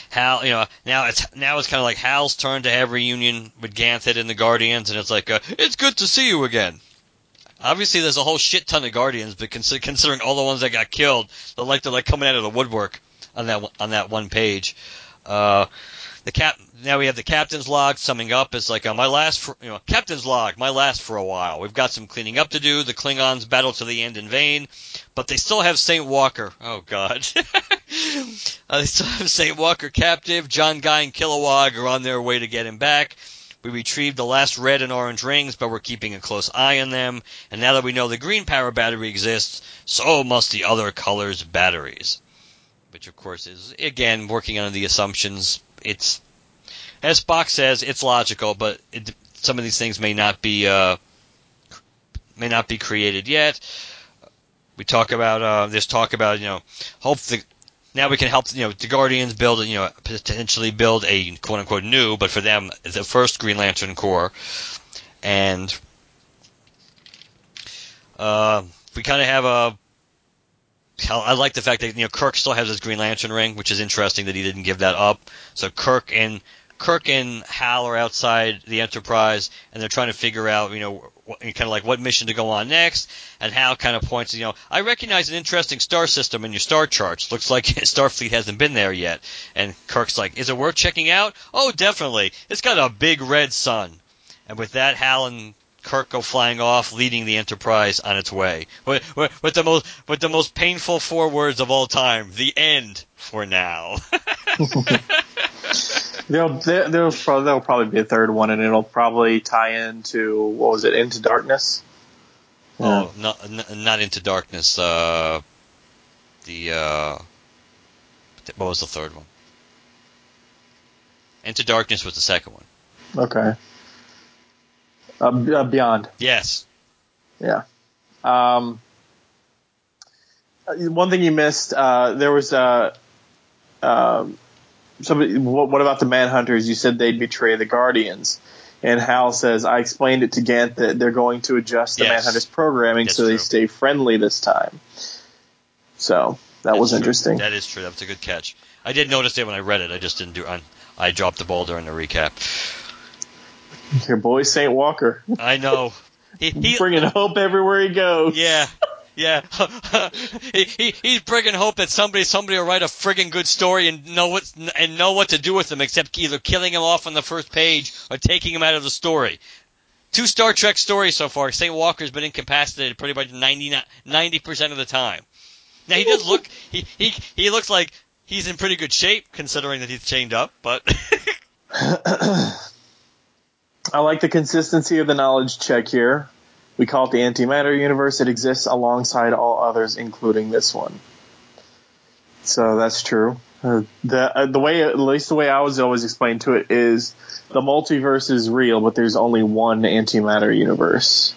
Hal, you know, now it's now it's kind of like Hal's turn to have reunion with Ganthet and the Guardians, and it's like, uh, it's good to see you again. Obviously, there's a whole shit ton of Guardians, but considering all the ones that got killed, they're like they're like coming out of the woodwork on that on that one page. Uh, the cap now we have the captain's log summing up. It's like uh, my last, for, you know, captain's log, my last for a while. We've got some cleaning up to do. The Klingons battle to the end in vain, but they still have Saint Walker. Oh God, [LAUGHS] uh, they still have Saint Walker captive. John Guy and Kilowog are on their way to get him back. We retrieved the last red and orange rings, but we're keeping a close eye on them. And now that we know the green power battery exists, so must the other colors' batteries. Which, of course, is again working on the assumptions it's as Spock says, it's logical, but it, some of these things may not be uh, may not be created yet. We talk about uh, talk about you know hope the now we can help you know the Guardians build you know potentially build a quote unquote new, but for them the first Green Lantern Corps, and uh, we kind of have a I like the fact that you know Kirk still has his Green Lantern ring, which is interesting that he didn't give that up. So Kirk and Kirk and Hal are outside the Enterprise, and they're trying to figure out, you know, what, kind of like what mission to go on next. And Hal kind of points, you know, I recognize an interesting star system in your star charts. Looks like [LAUGHS] Starfleet hasn't been there yet. And Kirk's like, is it worth checking out? Oh, definitely. It's got a big red sun. And with that, Hal and Kirk go flying off, leading the Enterprise on its way. With, with, with the most with the most painful four words of all time: the end for now. [LAUGHS] there'll there'll probably, there'll probably be a third one, and it'll probably tie into what was it? Into Darkness. Oh, not not into darkness. Uh, the uh, what was the third one? Into Darkness was the second one. Okay. Uh, uh, beyond. Yes. Yeah. Um, uh, one thing you missed, uh, there was a, uh, um, somebody, what, what, about the Manhunters? You said they'd betray the Guardians. And Hal says, I explained it to Ganthet they're going to adjust the yes. Manhunters programming That's so true. they stay friendly this time. So that That's was true. interesting. That is true. That was a good catch. I did notice it when I read it. I just didn't do. I, I dropped the ball during the recap. Your boy Saint Walker. I know. He, he, bringing hope everywhere he goes. Yeah, Yeah, [LAUGHS] he, he he's bringing hope that somebody somebody will write a friggin' good story and know what and know what to do with him, except either killing him off on the first page or taking him out of the story. Two Star Trek stories so far. St. Walker's been incapacitated pretty much 90 percent of the time. Now he does look he he he looks like he's in pretty good shape considering that he's chained up, but. [LAUGHS] I like the consistency of the knowledge check here. We call it the antimatter universe. It exists alongside all others, including this one. So that's true. Uh, the uh, the way at least the way I was always explained to it is the multiverse is real, but there's only one antimatter universe.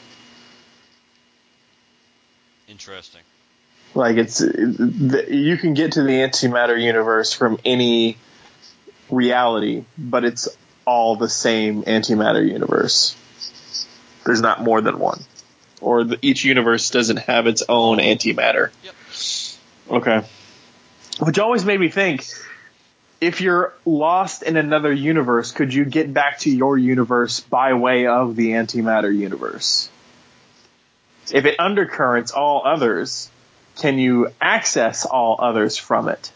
Interesting. Like it's the, you can get to the antimatter universe from any reality, but it's all the same antimatter universe. There's not more than one, or the, each universe doesn't have its own antimatter. Yep. Okay. Which always made me think if you're lost in another universe, could you get back to your universe by way of the antimatter universe? If it undercurrents all others, can you access all others from it?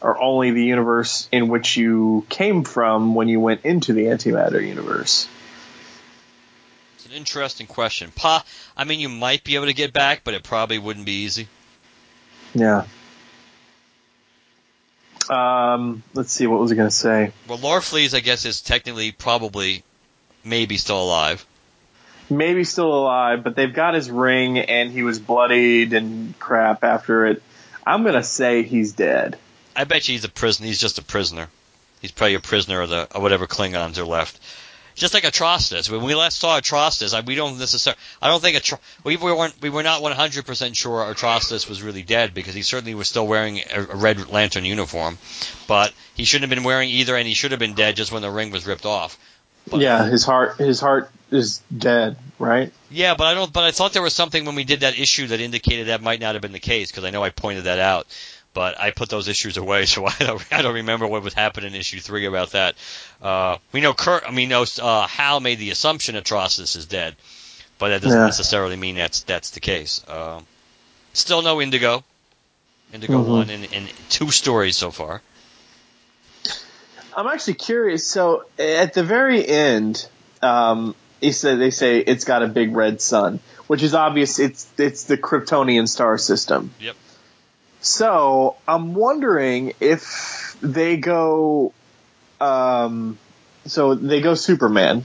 Or only the universe in which you came from when you went into the antimatter universe? It's an interesting question. Pa, I mean, you might be able to get back, but it probably wouldn't be easy. Yeah. Um, let's see, what was I going to say? Well, Larfleeze, I guess, is technically probably maybe still alive. Maybe still alive, but they've got his ring and he was bloodied and crap after it. I'm going to say he's dead. I bet you he's a prisoner. He's just a prisoner. He's probably a prisoner of the of whatever Klingons are left. Just like Atrocitus. When we last saw Atrocitus, I, we don't necessarily. I don't think Atro- we weren't. We were not 100 percent sure Atrocitus was really dead because he certainly was still wearing a, a Red Lantern uniform, but he shouldn't have been wearing either, and he should have been dead just when the ring was ripped off. But, yeah, his heart his heart is dead, right? Yeah, but I don't. But I thought there was something when we did that issue that indicated that might not have been the case because I know I pointed that out. But I put those issues away, [LAUGHS] so I don't. I don't remember what was happening in issue three about that. Uh, we know Kirk. I mean, know uh, Hal made the assumption Atrocitus is dead, but that doesn't Yeah. necessarily mean that's that's the case. Uh, still no Indigo. Indigo Mhm. one in, in two stories so far. I'm actually curious. So at the very end, um, he said they say it's got a big red sun, which is obvious. It's it's the Kryptonian star system. Yep. So I'm wondering if they go, um, so they go Superman,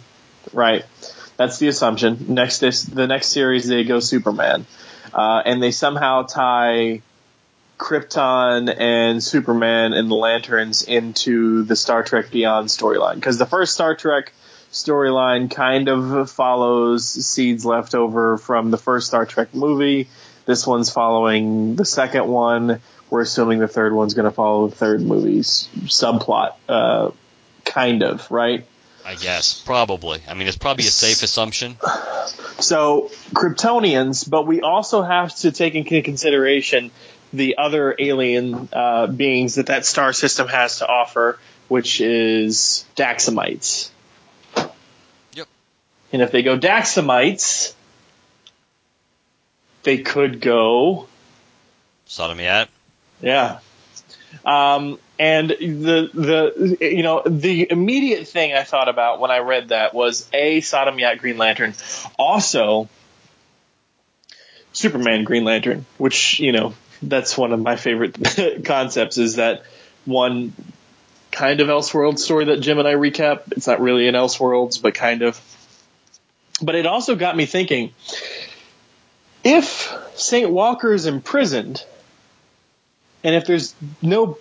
right? That's the assumption. Next this the next series they go Superman, uh, and they somehow tie Krypton and Superman and the Lanterns into the Star Trek Beyond storyline because the first Star Trek storyline kind of follows seeds left over from the first Star Trek movie. This one's following the second one. We're assuming the third one's going to follow the third movie's subplot, uh, kind of, right? I guess probably. I mean, it's probably a safe assumption. So Kryptonians, but we also have to take into consideration the other alien uh, beings that that star system has to offer, which is Daxamites. Yep. And if they go Daxamites, they could go, Sodam Yat. yeah. Um, and the the you know the immediate thing I thought about when I read that was a Sodam Yat Green Lantern, also Superman Green Lantern, which you know that's one of my favorite [LAUGHS] concepts is that one kind of Elseworld story that Jim and I recap. It's not really an Elseworlds, but kind of. But it also got me thinking: if Saint Walker is imprisoned, and if there's no,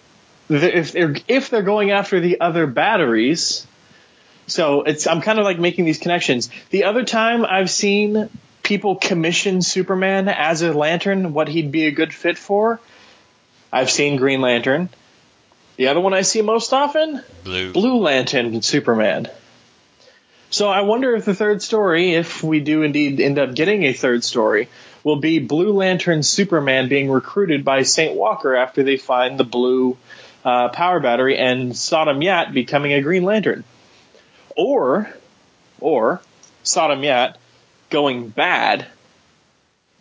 if they're if they're going after the other batteries, so it's I'm kind of like making these connections. The other time I've seen people commission Superman as a lantern, what he'd be a good fit for, I've seen Green Lantern. The other one I see most often, Blue. Blue Lantern and Superman. So I wonder if the third story, if we do indeed end up getting a third story, will be Blue Lantern Superman being recruited by Saint Walker after they find the blue uh, power battery and Sodam Yat becoming a Green Lantern. Or, or Sodam Yat going bad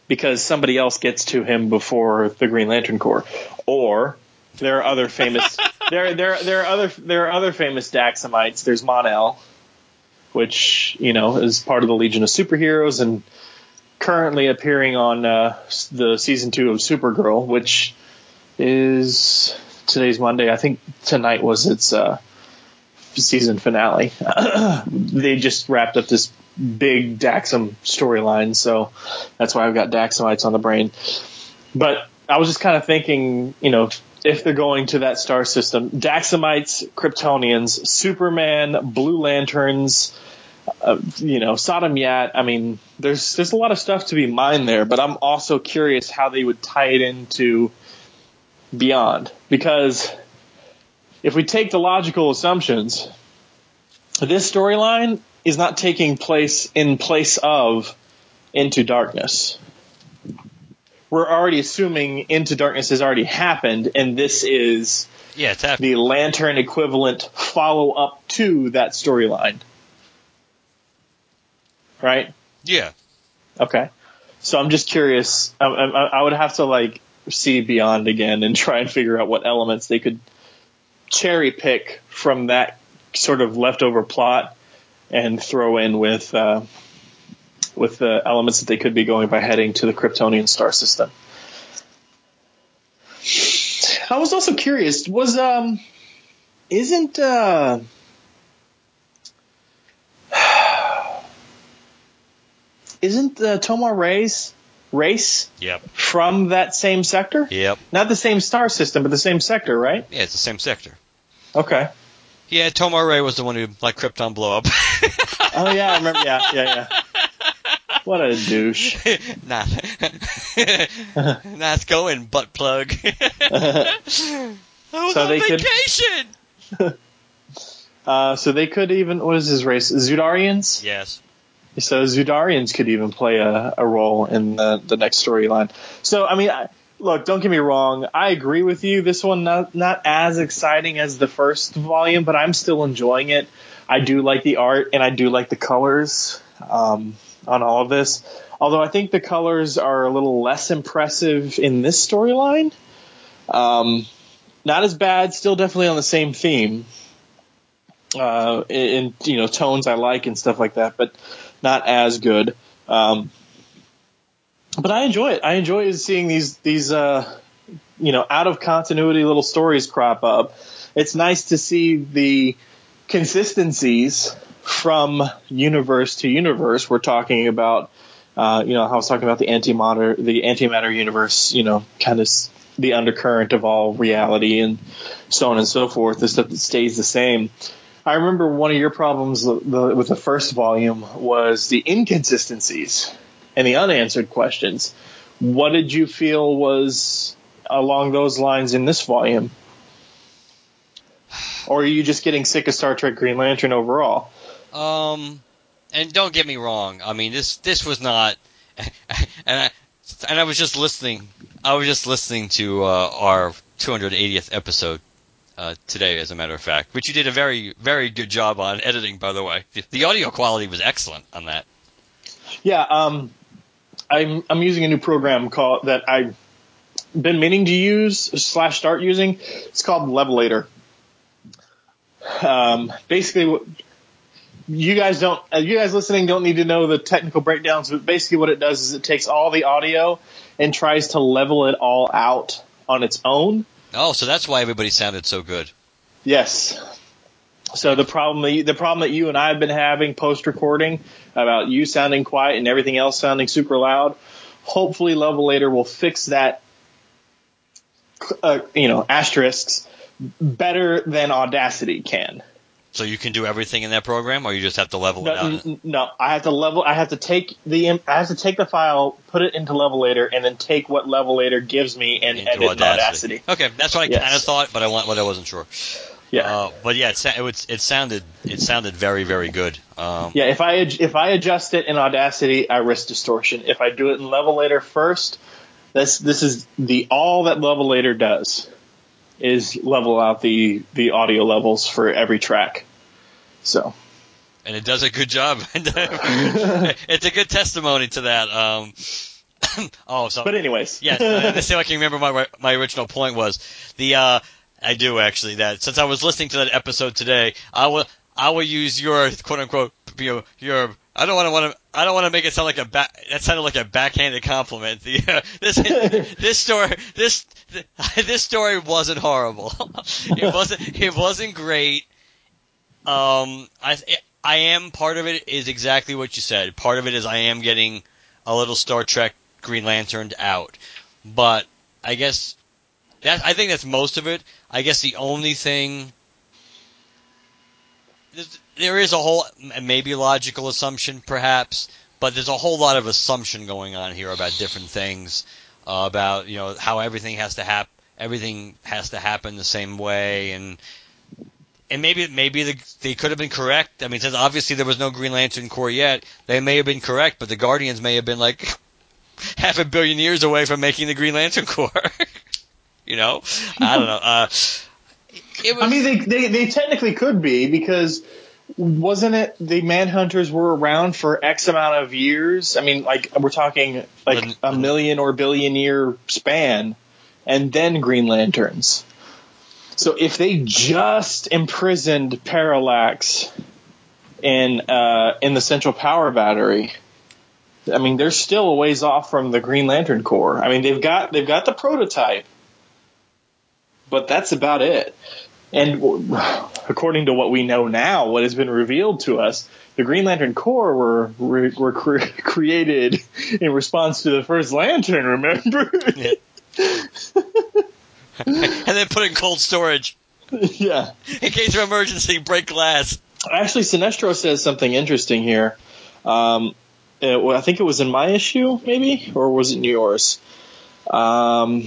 because somebody else gets to him before the Green Lantern Corps, or there are other famous [LAUGHS] there there there are other there are other famous Daxamites. There's Mon-El, which you know is part of the Legion of Superheroes and currently appearing on uh, the season two of Supergirl, which is today's Monday. I think tonight was its uh, season finale. [CLEARS THROAT] they just wrapped up this big Daxam storyline, so that's why I've got Daxamites on the brain. But I was just kind of thinking, you know, if they're going to that star system, Daxamites, Kryptonians, Superman, Blue Lanterns, uh, you know, Sodam Yat. I mean, there's there's a lot of stuff to be mined there, but I'm also curious how they would tie it into Beyond because if we take the logical assumptions, this storyline is not taking place in place of Into Darkness. We're already assuming Into Darkness has already happened, and this is Yeah, the Lantern equivalent follow up to that storyline. Right? Yeah. Okay. So I'm just curious. I, I, I would have to like see Beyond again and [LAUGHS] try and figure out what elements they could cherry pick from that sort of leftover plot and throw in with uh, with the elements that they could be going by heading to the Kryptonian star system. I was also curious. Was um isn't uh isn't uh, Tomar-Re's race Yep. from that same sector? Yep. Not the same star system, but the same sector, right? Yeah, it's the same sector. Okay. Yeah, Tomar Ray was the one who like Krypton blow up. [LAUGHS] Oh yeah, I remember. Yeah, yeah, yeah. What a douche. [LAUGHS] nah. [LAUGHS] nice going, butt plug. I was So on they could- vacation. Uh, so they could even what is his race? Xudarians. Yes. So Xudarians could even play a, a role in the, the next storyline. So I mean, I, look, don't get me wrong. I agree with you. This one not not as exciting as the first volume, but I'm still enjoying it. I do like the art and I do like the colors um, on all of this. Although I think the colors are a little less impressive in this storyline. Um, not as bad, still definitely on the same theme. Uh, in, in you know tones I like and stuff like that, but not as good. Um, but I enjoy it. I enjoy seeing these these uh, you know out of continuity little stories crop up. It's nice to see the consistencies from universe to universe. We're talking about uh, you know I was talking about the antimatter the antimatter universe. You know, kind of the undercurrent of all reality and so on and so forth. The stuff that stays the same. I remember one of your problems the, the, with the first volume was the inconsistencies and the unanswered questions. What did you feel was along those lines in this volume? Or are you just getting sick of Star Trek Green Lantern overall? Um, and don't get me wrong. I mean, this this was not, [LAUGHS] and I and I was just listening. I was just listening to uh, our 280th episode uh, today, as a matter of fact, which you did a very very good job on editing. By the way, the, the audio quality was excellent on that. Yeah, um, I'm I'm using a new program called that I've been meaning to use slash start using. It's called Levelator. Um, basically, you guys don't, uh, you guys listening don't need to know the technical breakdowns, but basically what it does is it takes all the audio and tries to level it all out on its own. Oh, so that's why everybody sounded so good. Yes. So the problem the problem that you and I have been having post recording about you sounding quiet and everything else sounding super loud, hopefully Levelator will fix that. Uh, you know, asterisks better than Audacity can. So you can do everything in that program, or you just have to level No, it out. no, I have to level. I have to take the. I have to take the file, put it into Levelator, and then take what Levelator gives me and into edit in Audacity. Audacity. Okay, that's what I Yes. kind of thought, but I want what I wasn't sure. Yeah. Uh, but yeah, it, it, it sounded it sounded very very good. Um, Yeah, if I if I adjust it in Audacity, I risk distortion. If I do it in Levelator first, this this is the all that Levelator does is level out the the audio levels for every track. So and it does a good job. [LAUGHS] it's a good testimony to that. Um, [COUGHS] oh, so But anyways, yes, uh, see if I can remember my my original point was the uh, I do actually that since I was listening to that episode today, I will I will use your quote unquote your I don't want to want to I don't want to make it sound like a back that sounded like a backhanded compliment. The [LAUGHS] uh, this this story this [LAUGHS] this story wasn't horrible. [LAUGHS] it wasn't it wasn't great. Um, I I am part of it is exactly what you said. Part of it is I am getting a little Star Trek Green Lanterned out, but I guess that I think that's most of it. I guess the only thing there is a whole maybe logical assumption perhaps, but there's a whole lot of assumption going on here about different things uh, about you know how everything has to happen everything has to happen the same way and and maybe maybe the, they could have been correct. I mean, since obviously there was no Green Lantern Corps yet, they may have been correct, but the Guardians may have been like [LAUGHS] half a billion years away from making the Green Lantern Corps. [LAUGHS] you know, I don't know. Uh, was, I mean, they, they they technically could be because wasn't it the Manhunters were around for X amount of years? I mean, like we're talking like a million or billion year span, and then Green Lanterns. So if they just imprisoned Parallax in uh, in the Central Power Battery, I mean they're still a ways off from the Green Lantern Corps. I mean they've got they've got the prototype, but that's about it. And according to what we know now, what has been revealed to us, the Green Lantern Corps were were, cre- [LAUGHS] created in response to the first Lantern. Remember? Yeah. [LAUGHS] and then put in cold storage. Yeah. In case of emergency, break glass. Actually, Sinestro says something interesting here. Um, it, well, I think it was in my issue, maybe, or was it in yours? Um,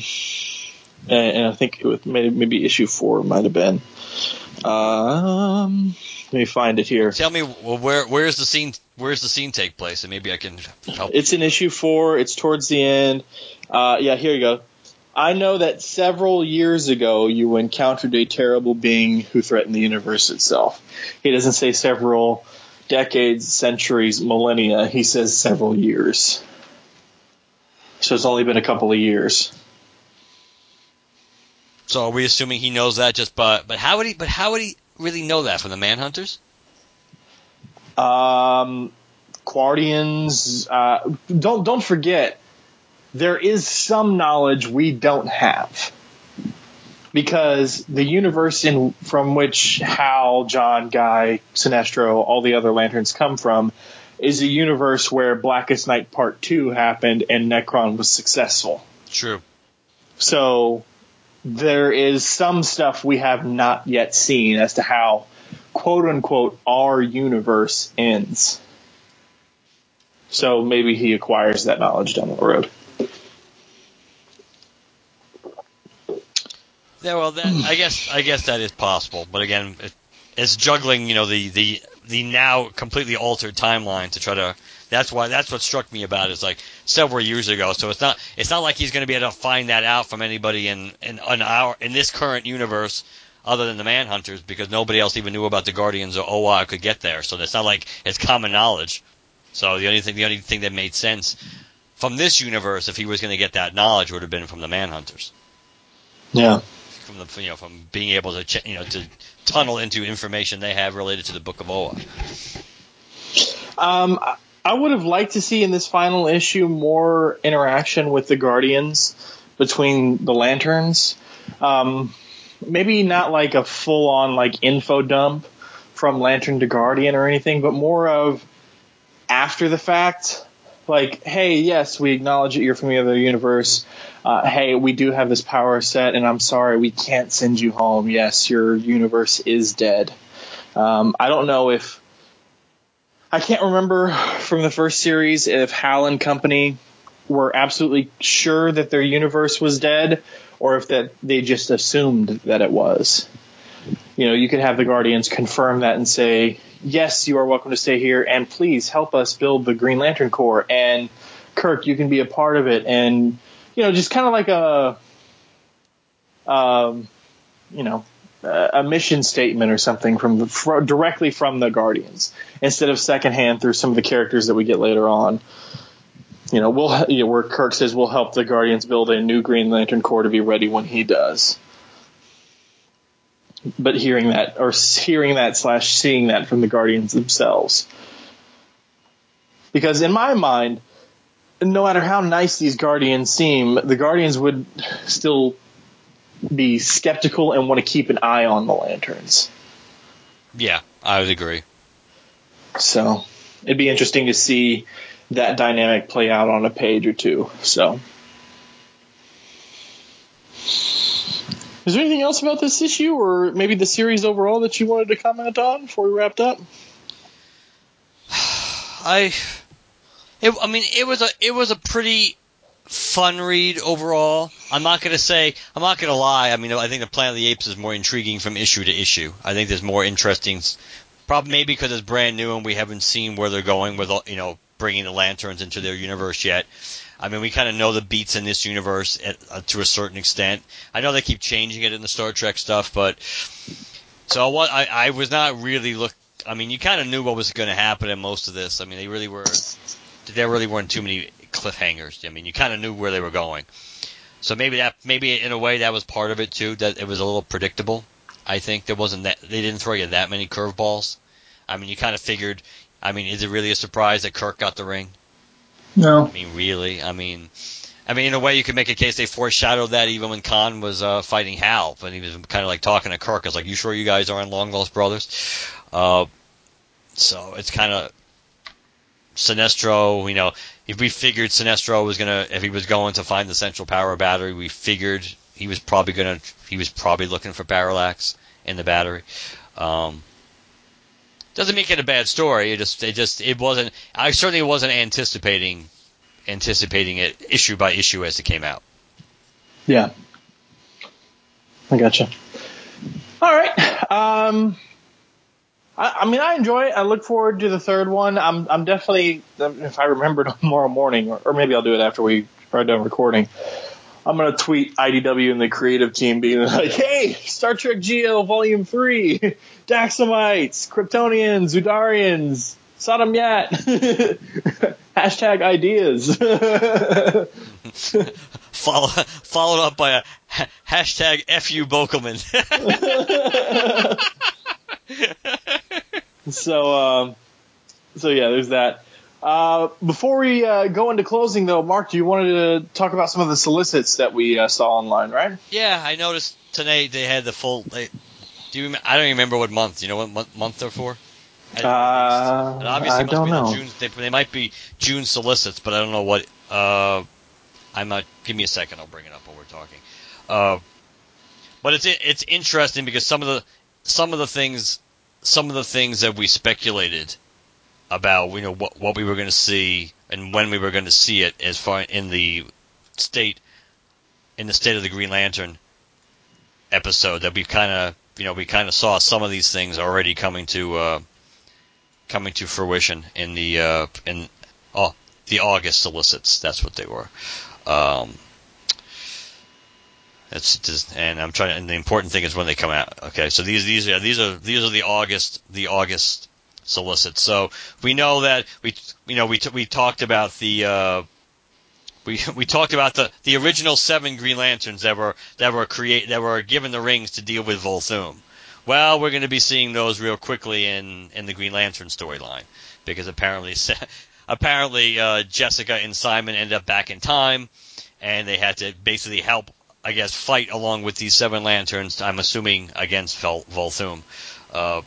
and, and I think it was maybe, maybe issue four might have been. Um, let me find it here. Tell me, well, where where's the scene? Where's the scene take place? And maybe I can help. It's in issue four. It's towards the end. Uh, yeah, here you go. I know that several years ago you encountered a terrible being who threatened the universe itself. He doesn't say several decades, centuries, millennia. He says several years. So it's only been a couple of years. So are we assuming he knows that just but but how would he but how would he really know that from the Manhunters? Um Guardians uh, don't don't forget there is some knowledge we don't have. Because the universe in from which Hal, John, Guy, Sinestro, all the other lanterns come from is a universe where Blackest Night Part 2 happened and Nekron was successful. True. So there is some stuff we have not yet seen as to how quote unquote our universe ends. So maybe he acquires that knowledge down the road. Yeah, well, I guess I guess that is possible, but again, it, it's juggling, you know, the the the now completely altered timeline to try to. That's why that's what struck me about it. It's like several years ago, so it's not it's not like he's going to be able to find that out from anybody in in an hour in this current universe other than the Manhunters because nobody else even knew about the Guardians or Oa could get there. So it's not like it's common knowledge. So the only thing the only thing that made sense from this universe, if he was going to get that knowledge, would have been from the Manhunters. Yeah from the you know from being able to ch- you know to tunnel into information they have related to the Book of Oa. Um, I would have liked to see in this final issue more interaction with the Guardians between the Lanterns. Um, maybe not like a full on like info dump from Lantern to Guardian or anything, but more of after the fact. Like, hey, yes, we acknowledge that you're from the other universe uh, hey, we do have this power set, and I'm sorry, we can't send you home. Yes, your universe is dead. Um, I don't know if I can't remember from the first series if Hal and company were absolutely sure that their universe was dead, or if that they just assumed that it was. You know, you could have the Guardians confirm that and say, "Yes, you are welcome to stay here, and please help us build the Green Lantern Corps." And Kirk, you can be a part of it, and you know, just kind of like a, um, you know, a mission statement or something from the, directly from the Guardians instead of secondhand through some of the characters that we get later on. you know, we'll you know, where Kirk says we'll help the Guardians build a new Green Lantern Corps to be ready when he does. But hearing that, or hearing that slash seeing that from the Guardians themselves, because in my mind, no matter how nice these Guardians seem, the Guardians would still be skeptical and want to keep an eye on the lanterns. Yeah, I would agree. So it'd be interesting to see that dynamic play out on a page or two. So. Is there anything else about this issue, or maybe the series overall, that you wanted to comment on before we wrapped up? [SIGHS] I, it, I mean, it was a it was a pretty fun read overall. I'm not gonna say I'm not gonna lie. I mean, I think the Planet of the Apes is more intriguing from issue to issue. I think there's more interesting. Probably maybe because it's brand new and we haven't seen where they're going with you know bringing the lanterns into their universe yet. I mean, we kind of know the beats in this universe at, uh, to a certain extent. I know they keep changing it in the Star Trek stuff, but so what? I, I was not really look. I mean, you kind of knew what was going to happen in most of this. I mean, they really were. There really weren't too many cliffhangers. I mean, you kind of knew where they were going. So maybe that, maybe in a way, that was part of it too. That it was a little predictable. I think there wasn't that they didn't throw you that many curveballs. I mean, you kind of figured. I mean, is it really a surprise that Kirk got the ring? No. I mean, really? I mean, I mean, in a way, you could make a case they foreshadowed that even when Khan was uh, fighting Hal, and he was kind of like talking to Kirk. It's like, "You sure you guys aren't long lost brothers?" Uh, so it's kind of Sinestro. You know, if we figured Sinestro was gonna, if he was going to find the central power battery, we figured he was probably gonna, he was probably looking for Parallax in the battery. Um, doesn't make it a bad story. It just it just it wasn't. I certainly wasn't anticipating anticipating it issue by issue as it came out. Yeah, I gotcha. All right. Um, I, I mean, I enjoy it. I look forward to the third one. I'm I'm definitely if I remember [LAUGHS] tomorrow morning, or, or maybe I'll do it after we are done recording. I'm gonna tweet IDW and the creative team being [LAUGHS] like, "Hey, Star Trek Geo Volume Three, [LAUGHS] Daxamites, Kryptonians, Xudarians, Sodam Yat, hashtag ideas." Follow, followed up by a ha- hashtag fu Bokelman. [LAUGHS] so, um, so yeah, there's that. Uh, before we uh, go into closing, though, Mark, you wanted to talk about some of the solicits that we uh, saw online, right? Yeah, I noticed today they had the full. They, do you? I don't even remember what month. You know what month, month they're for? Uh, I don't know. June, they, they, might be June solicits, but I don't know what. Uh, I'm not. Give me a second. I'll bring it up while we're talking. Uh, but it's it's interesting because some of the some of the things some of the things that we speculated about you know what what we were going to see and when we were going to see it as far in the state in the state of the Green Lantern episode that we kind of you know we kind of saw some of these things already coming to uh, coming to fruition in the uh, in oh the August solicits that's what they were. Um, it's just, and I'm trying. And the important thing is when they come out. Okay, so these these are these are these are the August the August solicit. So we know that we you know we t- we talked about the uh, we [LAUGHS] we talked about the, the original seven Green Lanterns that were that were create that were given the rings to deal with Volthoom. Well, we're going to be seeing those real quickly in in the Green Lantern storyline because apparently [LAUGHS] apparently uh, Jessica and Simon ended up back in time and they had to basically help I guess fight along with these seven lanterns. I'm assuming against Vol- Volthoom. Uh,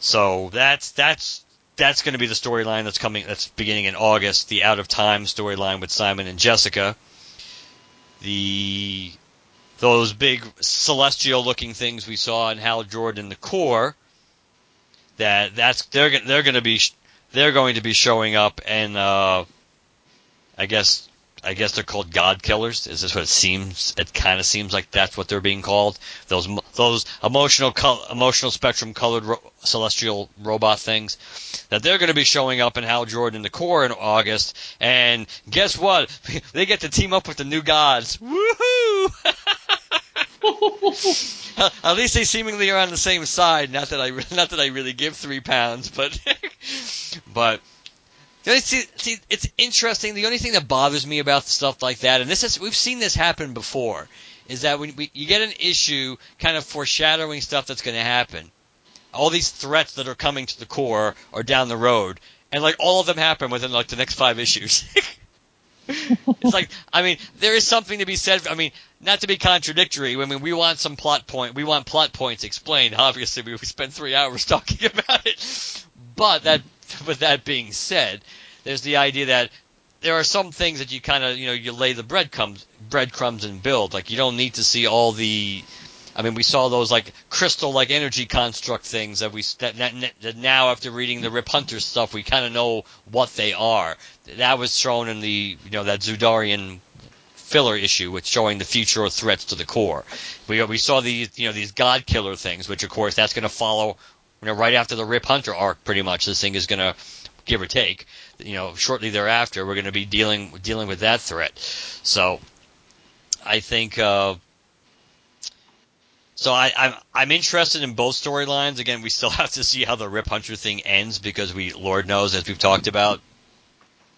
so that's that's that's going to be the storyline that's coming. That's beginning in August. The out of time storyline with Simon and Jessica. The those big celestial looking things we saw in Hal Jordan the Corps. That that's they're they're going to be they're going to be showing up and uh, I guess I guess they're called God Killers. Is this what it seems? It kind of seems like that's what they're being called. Those those emotional emotional spectrum colored ro- celestial robot things that they're going to be showing up in Hal Jordan the Corps in August. And guess what? [LAUGHS] They get to team up with the new gods. Woohoo! [LAUGHS] At least they seemingly are on the same side. Not that I [LAUGHS] not that I really give three pounds, but but See, see, it's interesting. The only thing that bothers me about stuff like that, and this is, we've seen this happen before, is that when we, you get an issue kind of foreshadowing stuff that's going to happen, all these threats that are coming to the Corps or down the road, and like all of them happen within like the next five issues. [LAUGHS] it's like, I mean, there is something to be said. I mean, not to be contradictory. I mean, we want some plot point. We want plot points explained. Obviously, we spent three hours [LAUGHS] talking about it. But that, [LAUGHS] with that being said, there's the idea that there are some things that you kind of, you know, you lay the breadcrumbs, breadcrumbs and build. Like you don't need to see all the. I mean, we saw those like crystal like energy construct things that we that, that now after reading the Rip Hunter stuff, we kind of know what they are. That was shown in the you know that Xudarian filler issue with showing the future threats to the Corps. We we saw these you know these god killer things, which of course that's going to follow you know right after the Rip Hunter arc. Pretty much, this thing is going to give or take. You know, shortly thereafter, we're going to be dealing dealing with that threat. So, I think. Uh, so I, I'm I'm interested in both storylines. Again, we still [LAUGHS] have to see how the Rip Hunter thing ends because we, Lord knows, as we've talked about,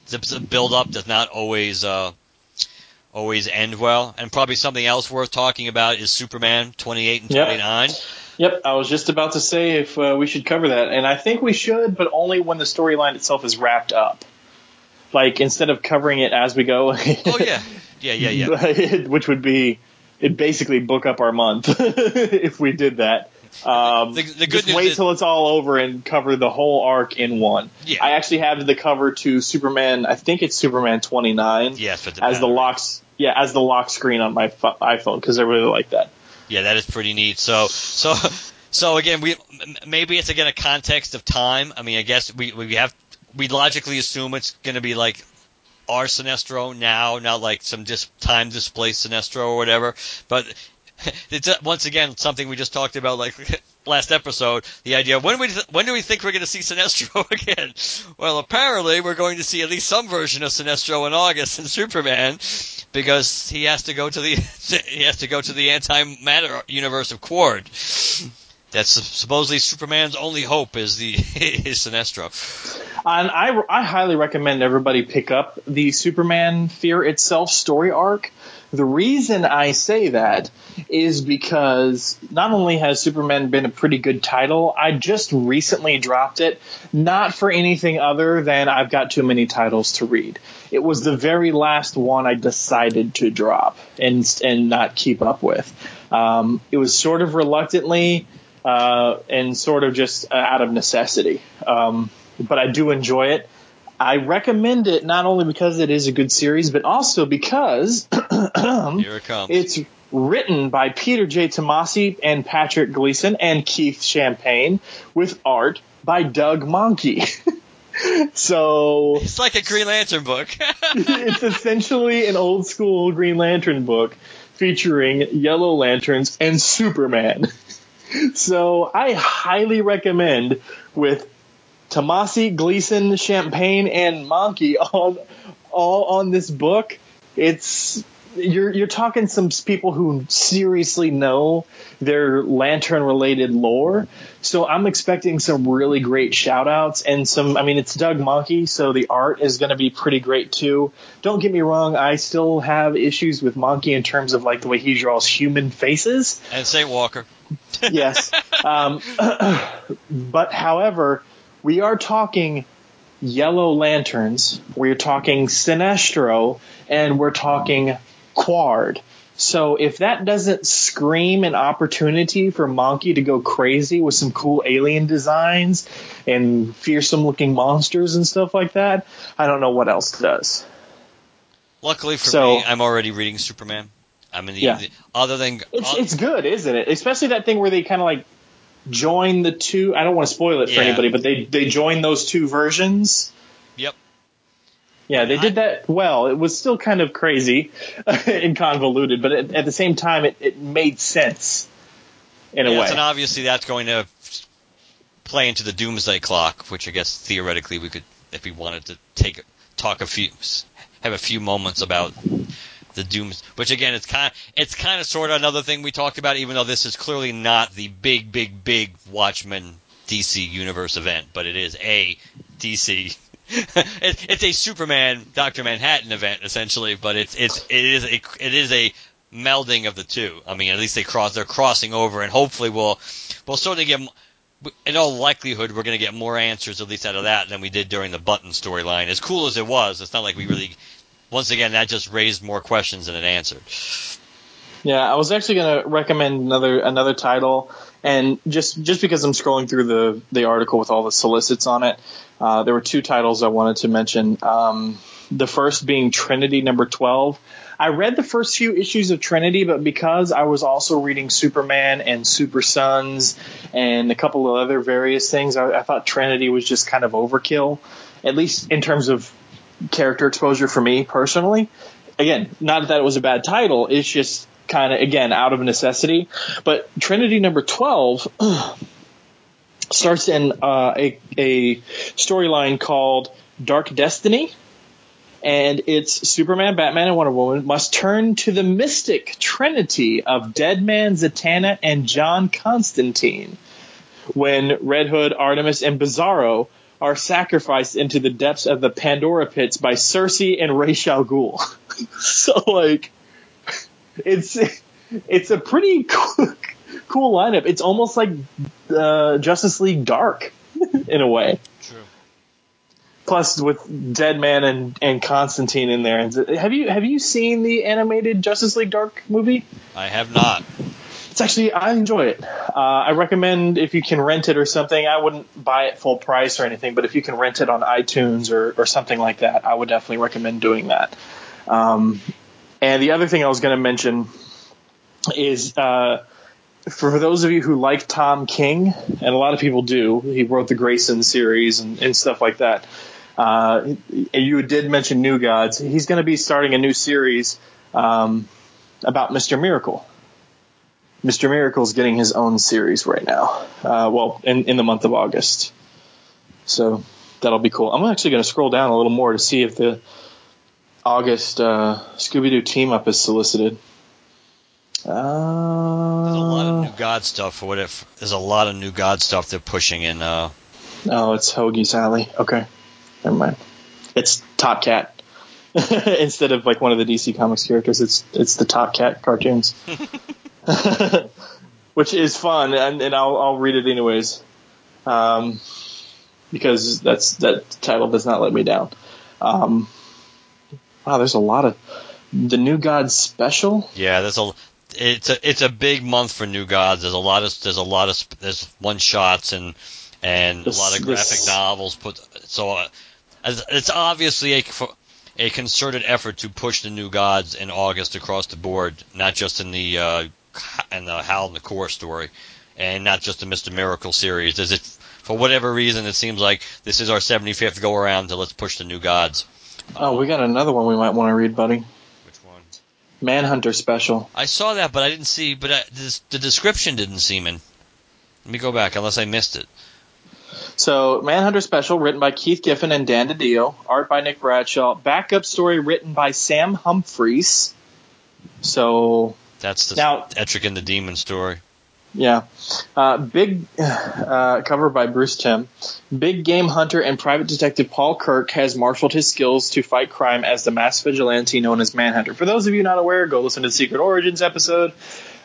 the, the build up does not always uh, always end well. And probably something else worth talking about is Superman 28 and 29. Yep. Yep, I was just about to say if uh, we should cover that, and I think we should, but only when the storyline itself is wrapped up. Like instead of covering it as we go. oh yeah, yeah, yeah, yeah. [LAUGHS] Which would be it basically book up our month [LAUGHS] if we did that. Um, the, the just wait till it's all over and cover the whole arc in one. Yeah. I actually have the cover to Superman. I think it's Superman 29. Yes, as the locks. Yeah, as the lock screen on my iPhone because I really like that. Yeah, that is pretty neat. So, so, [LAUGHS] so again, we maybe it's again a context of time. I mean, I guess we we have we logically assume it's going to be like our Sinestro now, not like some dis- time displaced Sinestro or whatever. But [LAUGHS] it's uh, once again something we just talked about like [LAUGHS] last episode. The idea when we when do we think we're going to see Sinestro [LAUGHS] again? Well, apparently we're going to see at least some version of Sinestro in August in Superman because he has to go to the [LAUGHS] he has to go to the antimatter universe of Qward. That's supposedly Superman's only hope is the [LAUGHS] is Sinestro. And I, I highly recommend everybody pick up the Superman Fear Itself story arc. The reason I say that is because not only has Superman been a pretty good title, I just recently dropped it, not for anything other than I've got too many titles to read. It was the very last one I decided to drop and and not keep up with. Um, it was sort of reluctantly uh, and sort of just out of necessity. Um, but I do enjoy it. I recommend it not only because it is a good series, but also because [CLEARS THROAT] it it's written by Peter J. Tomasi and Patrick Gleason and Keith Champagne with art by Doug Mahnke. [LAUGHS] so it's like a Green Lantern book. [LAUGHS] it's essentially an old school Green Lantern book featuring Yellow Lanterns and Superman. [LAUGHS] so I highly recommend with Tomasi, Gleason, Champagne, and Mahnke all all on this book. It's you're you're talking some people who seriously know their lantern related lore. So I'm expecting some really great shout outs and some I mean it's Doug Mahnke, so the art is gonna be pretty great too. Don't get me wrong, I still have issues with Mahnke in terms of like the way he draws human faces. And St. Walker. yes. [LAUGHS] Um, [CLEARS THROAT] but however, we are talking Yellow Lanterns, we're talking Sinestro, and we're talking Qward. So if that doesn't scream an opportunity for Mahnke to go crazy with some cool alien designs and fearsome looking monsters and stuff like that, I don't know what else does. Luckily for so, me, I'm already reading Superman. I mean, yeah. other than it's, uh, it's good, isn't it? Especially that thing where they kind of like join the two. I don't want to spoil it for yeah. anybody, but they they join those two versions. Yep. Yeah, they did that well. It was still kind of crazy [LAUGHS] and convoluted, but at, at the same time, it, it made sense in yes, a way. And obviously, that's going to play into the Doomsday Clock, which I guess theoretically we could, if we wanted to take talk a few, have a few moments about the Dooms, which again, it's kind of, it's kind of sort of another thing we talked about, even though this is clearly not the big, big, big Watchmen DC Universe event, but it is a DC [LAUGHS] it, it's a Superman Doctor Manhattan event essentially, but it's it's it is a it is a melding of the two. I mean, at least they cross they're crossing over, and hopefully we'll we'll of get. In all likelihood, we're going to get more answers, at least out of that, than we did during the Button storyline. As cool as it was, it's not like we really. Once again, that just raised more questions than it answered. Yeah, I was actually going to recommend another another title, and just just because I'm scrolling through the the article with all the solicits on it, uh, there were two titles I wanted to mention. Um, the first being Trinity number twelve. I read the first few issues of Trinity, but because I was also reading Superman and Super Sons and a couple of other various things, I, I thought Trinity was just kind of overkill, at least in terms of character exposure for me personally. Again, not that it was a bad title, it's just kind of again out of necessity. But Trinity number twelve starts in uh, a a storyline called Dark Destiny, and it's Superman, Batman, and Wonder Woman must turn to the mystic trinity of Deadman, Zatanna, and John Constantine when Red Hood, Artemis, and Bizarro are sacrificed into the depths of the Pandora pits by Circe and Ra's al Ghul. [LAUGHS] so like it's it's a pretty [LAUGHS] cool, cool lineup. It's almost like uh, Justice League Dark [LAUGHS] in a way. True. Plus, with Deadman and, and Constantine in there, have you have you seen the animated Justice League Dark movie? I have not. It's actually I enjoy it. Uh, I recommend if you can rent it or something. I wouldn't buy it full price or anything, but if you can rent it on iTunes or, or something like that, I would definitely recommend doing that. Um, and the other thing I was going to mention is uh, for those of you who like Tom King, and a lot of people do, he wrote the Grayson series and, and stuff like that. Uh, you did mention New Gods. He's going to be starting a new series um, about Mr. Miracle. Mr. Miracle is getting his own series right now. Uh, well, in, in the month of August. So that'll be cool. I'm actually going to scroll down a little more to see if the August uh, Scooby Doo team up is solicited. Uh, there's a lot of new God stuff for what if there's a lot of new God stuff they're pushing in. Uh, oh, it's Hoagy's Alley. Okay, never mind. It's Top Cat [LAUGHS] instead of like one of the DC Comics characters. It's it's the Top Cat cartoons, [LAUGHS] [LAUGHS] which is fun, and, and I'll I'll read it anyways, um, because that's that title does not let me down. Um, wow, there's a lot of the New Gods special. Yeah, there's a it's a it's a big month for New Gods. There's a lot of there's a lot of there's one shots and and this, a lot of graphic this... novels put. So uh, it's obviously a a concerted effort to push the New Gods in August across the board, not just in the uh, in the Hal and the Corps story, and not just the Mister Miracle series. Is it for whatever reason it seems like this is our 75th go around to let's push the New Gods. Oh, we got another one we might want to read, buddy. Which one? Manhunter special. I saw that, but I didn't see. But I, this, the description didn't seem in. Let me go back, unless I missed it. So, Manhunter special, written by Keith Giffen and Dan DiDio, art by Nick Bradshaw, backup story written by Sam Humphries. So that's the now, and the Demon story. Yeah. Uh, big [SIGHS] uh, cover by Bruce Timm. Big game hunter and private detective Paul Kirk has marshaled his skills to fight crime as the mass vigilante known as Manhunter. For those of you not aware, go listen to the Secret Origins episode.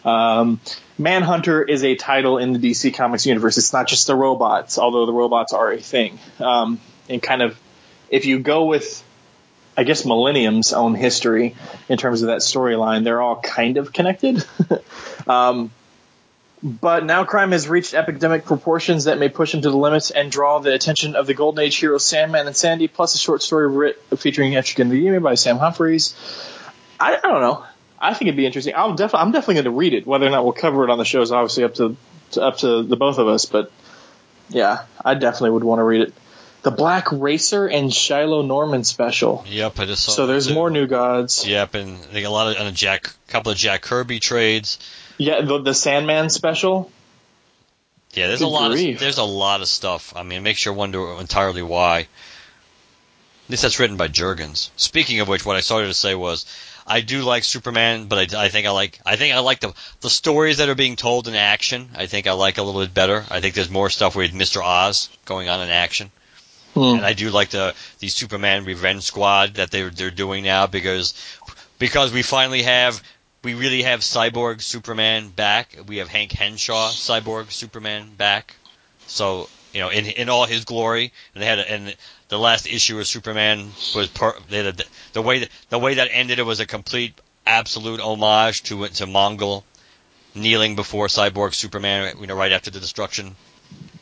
Um, Manhunter is a title in the DC Comics universe. It's not just the robots, although the robots are a thing. Um, and kind of, if you go with, I guess, Millennium's own history in terms of that storyline, they're all kind of connected. [LAUGHS] um, but now crime has reached epidemic proportions that may push him to the limits and draw the attention of the Golden Age heroes Sandman and Sandy, plus a short story writ featuring Etrigan the Demon by Sam Humphries. I, I, don't know. I think it'd be interesting. I'll def- I'm definitely going to read it. Whether or not we'll cover it on the show is obviously up to, to up to the both of us. But yeah, I definitely would want to read it. The Black Racer and Shiloh Norman special. Yep, I just saw. So there's more new gods. Yep, and they got a lot of a Jack, couple of Jack Kirby trades. Yeah, the, the Sandman special. Yeah, there's Good a lot grief. of there's a lot of stuff. I mean, it makes you wonder entirely why. At least that's written by Jurgens. Speaking of which, what I started to say was, I do like Superman, but I, I think I like I think I like the the stories that are being told in action. I think I like a little bit better. I think there's more stuff with Mr. Oz going on in action. Hmm. And I do like the the Superman Revenge Squad that they're they're doing now because because we finally have we really have Cyborg Superman back. We have Hank Henshaw Cyborg Superman back. So you know in in all his glory. And they had a, and the last issue of Superman was per, a, the way that, the way that ended. It was a complete absolute homage to to Mongul kneeling before Cyborg Superman. You know right after the destruction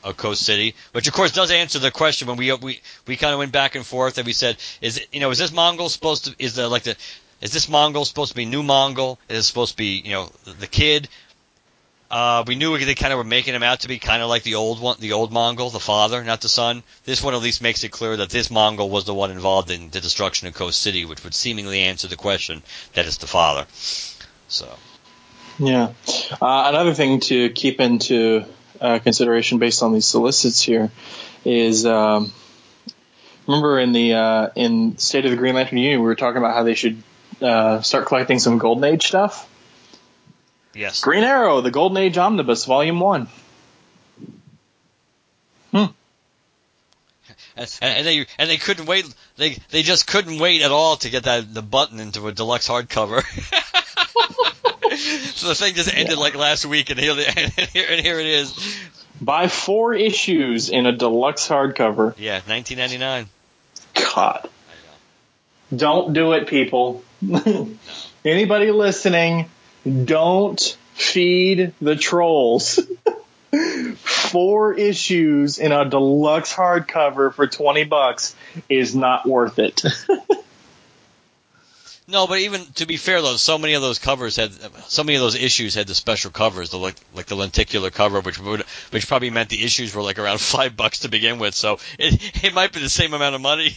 of Coast City, which of course does answer the question when we we we kind of went back and forth and we said, is you know is this Mongul supposed to is the like the is this Mongul supposed to be new Mongul? Is it supposed to be you know the, the kid? Uh, we knew they kind of were making him out to be kind of like the old one, the old Mongul, the father, not the son. This one at least makes it clear that this Mongul was the one involved in the destruction of Coast City, which would seemingly answer the question that it's the father. So, Yeah. Uh, another thing to keep into uh, consideration based on these solicits here is um, remember in the uh, in State of the Green Lantern Union we were talking about how they should uh, start collecting some Golden Age stuff. yes. Green Arrow, the Golden Age Omnibus, Volume One. and, and they and they couldn't wait. They they just couldn't wait at all to get that the button into a deluxe hardcover. [LAUGHS] [LAUGHS] so the thing just ended like last week, and here, [LAUGHS] and here and here it is. Buy four issues in a deluxe hardcover. Yeah, 1999. God. Don't do it, people. [LAUGHS] Anybody listening, don't feed the trolls. Four issues in a deluxe hardcover for 20 bucks is not worth it. No, but even to be fair though, so many of those covers had, so many of those issues had the special covers, the like, like the lenticular cover, which would, which probably meant the issues were like around [LAUGHS] five bucks to begin with. So it, it might be the same amount of money.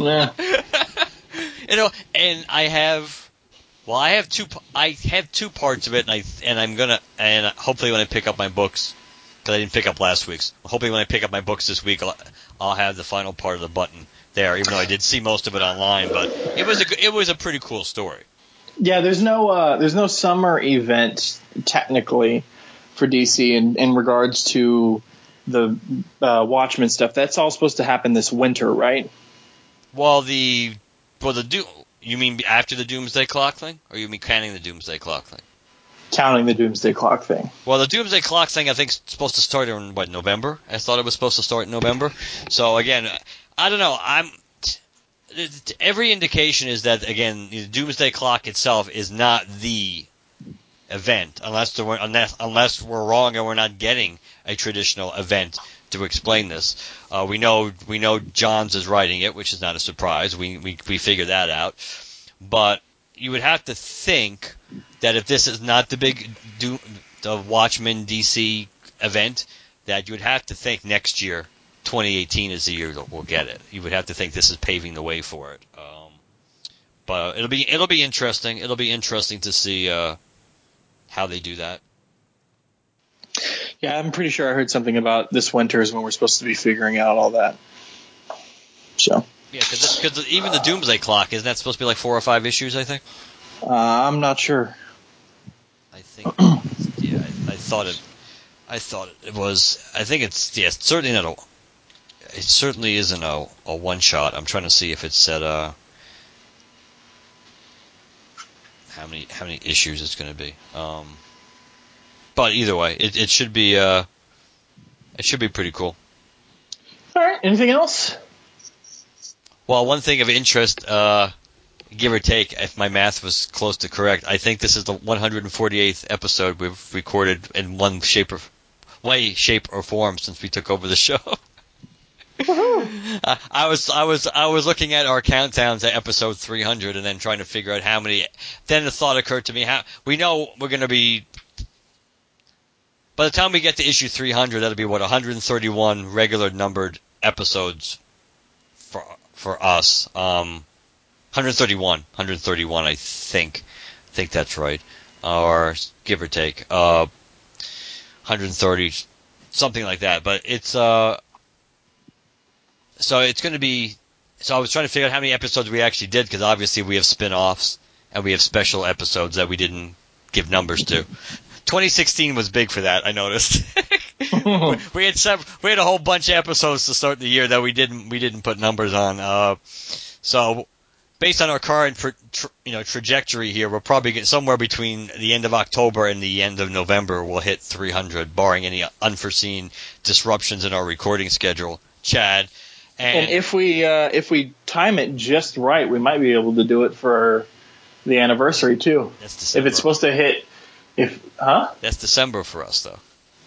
yeah. [LAUGHS] you know, and I have, well, I have two, I have two parts of it, and I, and I'm gonna, and hopefully when I pick up my books, because I didn't pick up last week's, hopefully when I pick up my books this week, I'll, I'll have the final part of the button there, even though I did see most of it online, but it was a, it was a pretty cool story. Yeah, there's no uh, there's no summer event technically for DC in, in regards to the uh, Watchmen stuff. That's all supposed to happen this winter, right? Well, the, well, the do, you mean after the Doomsday Clock thing, or you mean counting the Doomsday Clock thing? Counting the Doomsday Clock thing. Well, the Doomsday Clock thing, I think, is supposed to start in what November. I thought it was supposed to start in November. So again, I don't know. I'm every indication is that again, the Doomsday Clock itself is not the event, unless were, unless unless we're wrong and we're not getting a traditional event to explain this. Uh, we know we know Johns is writing it, which is not a surprise. We we we figured that out, but you would have to think that if this is not the big Doom, the Watchmen DC event, that you would have to think next year 2018 is the year that we'll get it. You would have to think this is paving the way for it. Um, but it'll be it'll be interesting. It'll be interesting to see uh, how they do that. Yeah, I'm pretty sure I heard something about this winter is when we're supposed to be figuring out all that. So Yeah, because even the Doomsday Clock isn't that supposed to be like four or five issues? I think. uh, I'm not sure. I think. [CLEARS THROAT] yeah, I, I thought it. I thought it was. I think it's. Yeah, certainly not a. It certainly isn't a, a one shot. I'm trying to see if it said uh how many how many issues it's going to be. Um, but either way, it, it should be uh it should be pretty cool. All right. Anything else? Well, one thing of interest, uh, give or take, if my math was close to correct, I think this is the 148th episode we've recorded in one shape or way, shape or form since we took over the [LAUGHS] show. Uh, [LAUGHS] I was I was I was looking at our countdowns at episode 300 and then trying to figure out how many. Then the thought occurred to me: how we know we're going to be. By the time we get to issue 300, that'll be what 131 regular numbered episodes for for us. Um, 131, 131, I think. I think that's right, or give or take. Uh, 130, something like that. But it's uh so it's going to be. So I was trying to figure out how many episodes we actually did because obviously we have spin-offs and we have special episodes that we didn't give numbers to. 2016 was big for that. I noticed. [LAUGHS] we had we had a whole bunch of episodes to start the year that we didn't we didn't put numbers on. Uh, so based on our current tra- tra- you know trajectory here, we'll probably get somewhere between the end of October and the end of November. We'll hit 300, barring any unforeseen disruptions in our recording schedule. Chad, and, And if we uh, if we time it just right, we might be able to do it for the anniversary too. that's December. If it's supposed to hit, if huh? that's December for us though.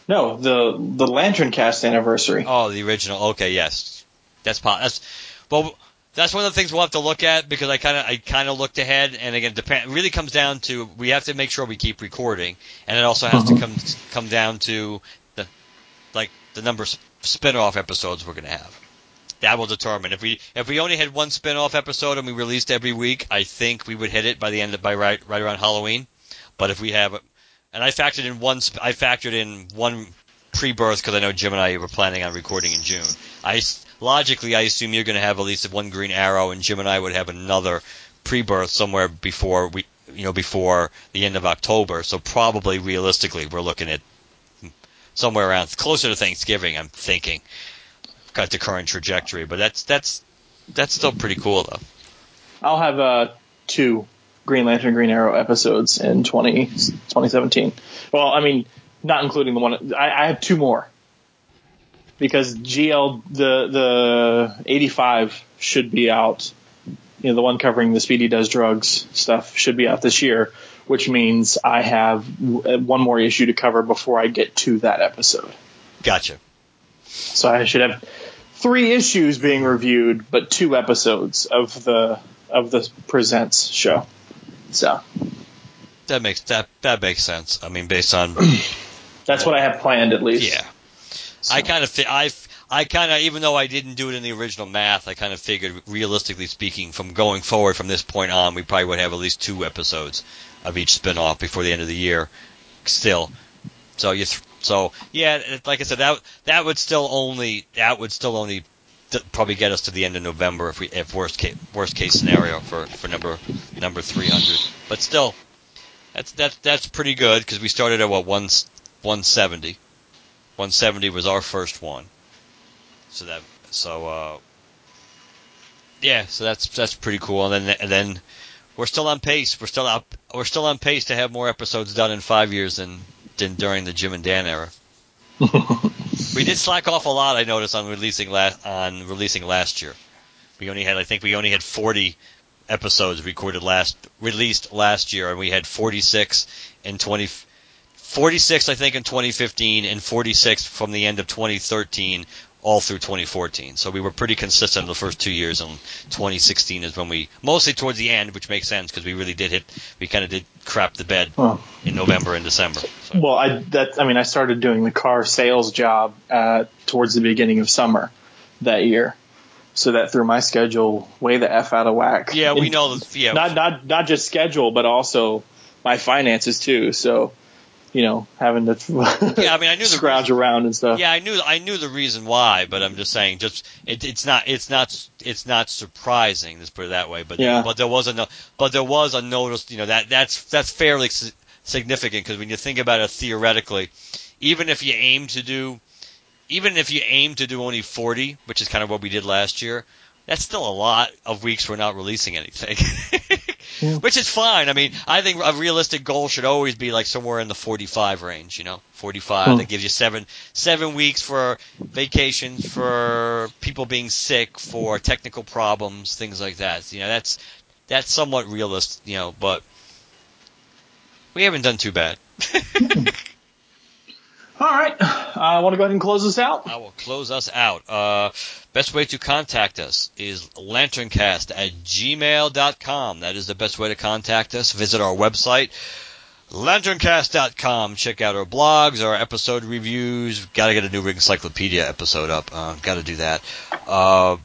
No, the the LanternCast anniversary. Oh, the original. Okay, yes, that's that's well. That's one of the things we'll have to look at because I kind of I kind of looked ahead, and again, depend. It really comes down to we have to make sure we keep recording, and it also has to come come down to the like the number of spin-off episodes we're going to have. That will determine if we if we only had one spin-off episode and we released every week. I think we would hit it by the end of by right right around Halloween. But if we have, and I factored in one, I factored in one pre-birth because I know Jim and I were planning on recording in June. I logically I assume you're going to have at least one Green Arrow, and Jim and I would have another pre-birth somewhere before we, you know, before the end of October. So probably realistically, we're looking at hmm, somewhere around closer to Thanksgiving. I'm thinking, cut the current trajectory, but that's that's that's still pretty cool though. I'll have uh, two Green Lantern Green Arrow episodes in 20, 2017. Well, I mean, not including the one I, I have two more because GL the the 85 should be out. You know, the one covering the Speedy Does Drugs stuff should be out this year, which means I have w- one more issue to cover before I get to that episode. Gotcha. So I should have three issues being reviewed, but two episodes of the of the presents show. So That makes that that makes sense. I mean, based on [CLEARS THROAT] that's what I have planned at least. yeah, I kind of fi- I I kind of even though I didn't do it in the original math, I kind of figured realistically speaking, from going forward from this point on, we probably would have at least two episodes of each spin-off before the end of the year. Still, so you so yeah, like I said, that that would still only that would still only probably get us to the end of November if we if worst case worst case scenario for for number number 300. But still, that's that's that's pretty good because we started at what one 170. 170 was our first one. So that so uh yeah, so that's that's pretty cool. And then and then we're still on pace. We're still up. We're still on pace to have more episodes done in five years than than during the Jim and Dan era. [LAUGHS] we did slack off a lot. I noticed on releasing last on releasing last year. We only had I think we only had 40 episodes recorded last released last year, and we had 46 in 20. 46, I think, in 2015, and 46 from the end of 2013 all through 2014. So we were pretty consistent the first two years, and 2016 is when we, mostly towards the end, which makes sense because we really did hit, we kind of did crap the bed Oh. in November and December. So, Well, I that I mean I started doing the car sales job uh, towards the beginning of summer that year, so that threw my schedule way the f out of whack. yeah, we And know. Yeah, Not not not just schedule, but also my finances too. So, you know, having to [LAUGHS] Yeah, I mean, I knew the scrounge around and stuff. Yeah, I knew I knew the reason why, but I'm just saying, just it, it's not it's not it's not surprising. Let's put it that way. But Yeah. but there was a but there was a notice. You know that that's that's fairly significant because when you think about it theoretically, even if you aim to do, even if you aim to do only 40, which is kind of what we did last year, that's still a lot of weeks we're not releasing anything. [LAUGHS] Which is fine. I mean, I think a realistic goal should always be like somewhere in the 45 range, you know, 45. Hmm. That gives you seven seven weeks for vacations, for people being sick, for technical problems, things like that. You know, that's that's somewhat realistic. you know, but we haven't done too bad. [LAUGHS] All right, I want to go ahead and close this out. I will close us out. Uh, best way to contact us is lanterncast at gmail.com. That is the best way to contact us. Visit our website, lanterncast.com. Check out our blogs, our episode reviews. Got to get a new encyclopedia episode up. Uh, Got to do that. Uh,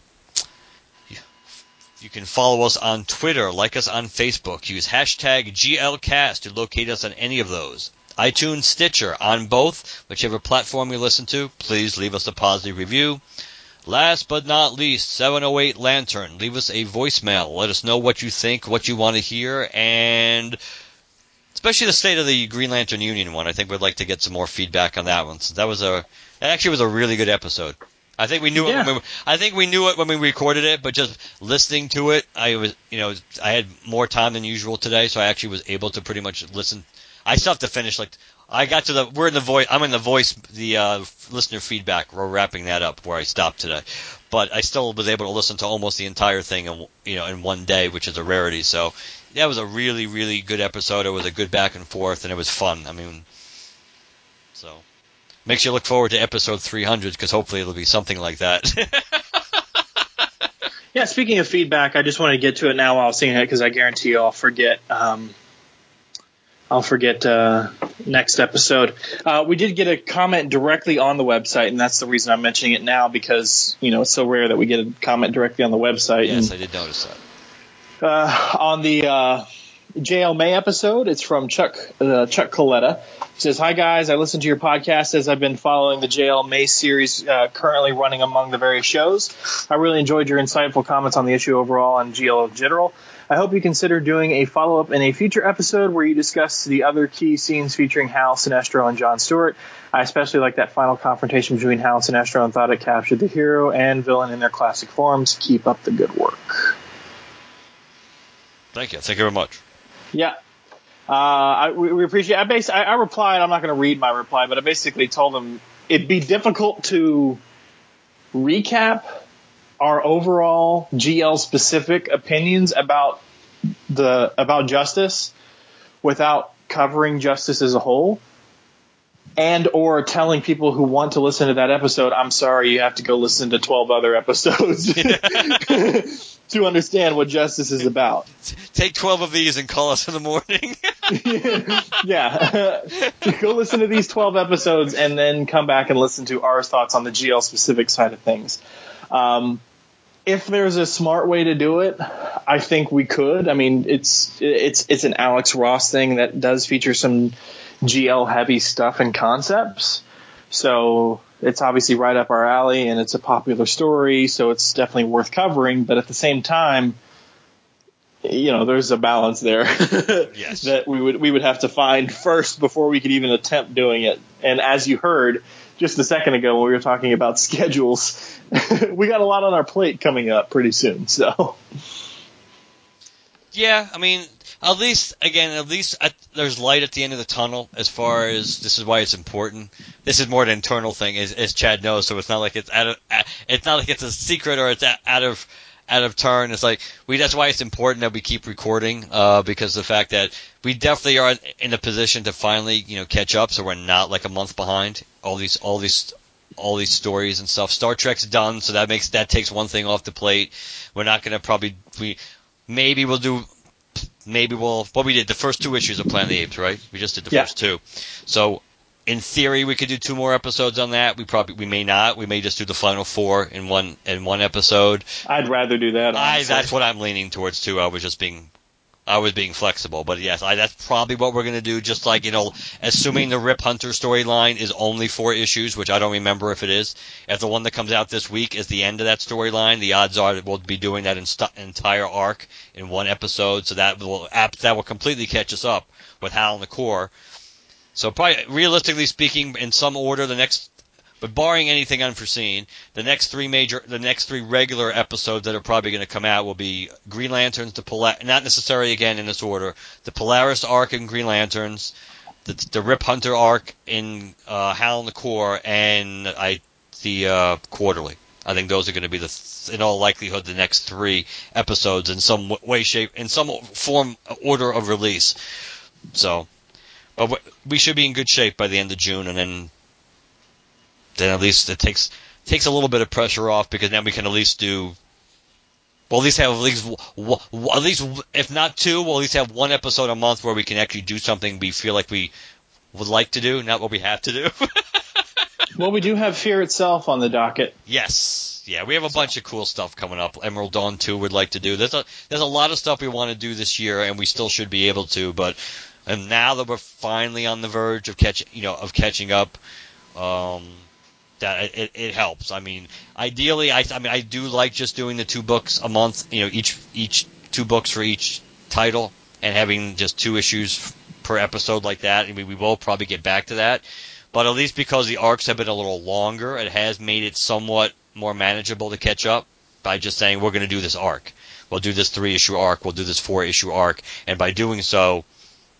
you can follow us on Twitter, like us on Facebook. Use hashtag GLCast to locate us on any of those. iTunes, Stitcher, on both, whichever platform you listen to. Please leave us a positive review. Last but not least, 708 Lantern. Leave us a voicemail. Let us know what you think, what you want to hear, and especially the state of the Green Lantern Union one. I think we'd like to get some more feedback on that one. So that was a It actually was a really good episode. I think we knew Yeah. it. When we, I think we knew it when we recorded it, but just listening to it, I was, you know, I had more time than usual today, so I actually was able to pretty much listen. I still have to finish. Like, I got to the. We're in the voice. I'm in the voice. The uh, listener feedback. We're wrapping that up where I stopped today, but I still was able to listen to almost the entire thing in you know in one day, which is a rarity. So that was a really really good episode. It was a good back and forth, and it was fun. I mean, so makes you look forward to episode 300 because hopefully it'll be something like that. [LAUGHS] Yeah, speaking of feedback, I just want to get to it now while I was seeing it because I guarantee you I'll forget. Um, I'll forget uh, next episode. Uh, we did get a comment directly on the website, and that's the reason I'm mentioning it now because you know it's so rare that we get a comment directly on the website. yes, and, I did notice that. uh, on the uh, JL May episode. It's from Chuck uh, Chuck Coletta. He says, "Hi guys, I listened to your podcast as I've been following the JL May series uh, currently running among the various shows. I really enjoyed your insightful comments on the issue overall and GL in general. I hope you consider doing a follow up in a future episode where you discuss the other key scenes featuring Hal, Sinestro, and John Stewart. I especially like that final confrontation between Hal and Sinestro and thought it captured the hero and villain in their classic forms. Keep up the good work." Thank you. Thank you very much. Yeah. Uh, I, we, we appreciate. I base. I, I replied. I'm not going to read my reply, but I basically told them it'd be difficult to recap our overall GL specific opinions about the about justice without covering justice as a whole and or telling people who want to listen to that episode i'm sorry you have to go listen to 12 other episodes [LAUGHS] to understand what justice is about Take 12 of these and call us in the morning. [LAUGHS] [LAUGHS] yeah. Go listen to these 12 episodes and then come back and listen to our thoughts on the GL specific side of things. Um, if there's a smart way to do it, I think we could. I mean, it's it's it's an Alex Ross thing that does feature some GL heavy stuff and concepts. So it's obviously right up our alley and it's a popular story, so it's definitely worth covering, but at the same time, you know, there's a balance there [LAUGHS] Yes. that we would we would have to find first before we could even attempt doing it. And as you heard just a second ago when we were talking about [LAUGHS] schedules, [LAUGHS] we got a lot on our plate coming up pretty soon. So Yeah, I mean, at least again, at least at, there's light at the end of the tunnel. As far as this is why it's important. This is more an internal thing, as, as Chad knows. So it's not like it's out of. It's not like it's a secret or it's out of out of turn. It's like we. That's why it's important that we keep recording, uh, because the fact that we definitely are in a position to finally, you know, catch up. So we're not like a month behind. All these, all these. All these stories and stuff. Star Trek's done, so that makes that takes one thing off the plate. We're not gonna probably we maybe we'll do maybe we'll what we did the first two issues of Planet of the Apes, right? We just did the Yeah. first two. So in theory we could do two more episodes on that. We probably we may not. We may just do the final four in one in one episode. I'd rather do that. I that's what I'm leaning towards too. I was just being I was being flexible, but yes, I, that's probably what we're going to do. Just like you know, assuming the Rip Hunter storyline is only four issues, which I don't remember if it is. If the one that comes out this week is the end of that storyline, the odds are that we'll be doing that inst- entire arc in one episode. So that will that will completely catch us up with Hal and the Corps. So probably, realistically speaking, in some order, the next, but barring anything unforeseen, the next three major, the next three regular episodes that are probably going to come out will be Green Lanterns, the Pol- not necessarily again in this order, the Polaris arc in Green Lanterns, the, the Rip Hunter arc in uh, Hal and the Corps, and I the uh, Quarterly. I think those are going to be the, th- in all likelihood, the next three episodes in some way, shape, in some form, order of release. So, but we should be in good shape by the end of June, and then then at least it takes takes a little bit of pressure off because now we can at least do. Well, at least have at least at least if not two, we'll at least have one episode a month where we can actually do something we feel like we would like to do, not what we have to do. [LAUGHS] Well, we do have Fear itself on the docket. yes, yeah, we have a bunch of cool stuff coming up. Emerald Dawn two would like to do. There's a there's a lot of stuff we want to do this year, and we still should be able to. But and now that we're finally on the verge of catch, you know, of catching up, um, that it, it helps. I mean, ideally, I, I mean, I do like just doing the two books a month. You know, each each two books for each title, and having just two issues per episode like that. I mean, we will probably get back to that. but at least because the arcs have been a little longer, it has made it somewhat more manageable to catch up by just saying we're going to do this arc. We'll do this three issue arc. We'll do this four issue arc, and by doing so,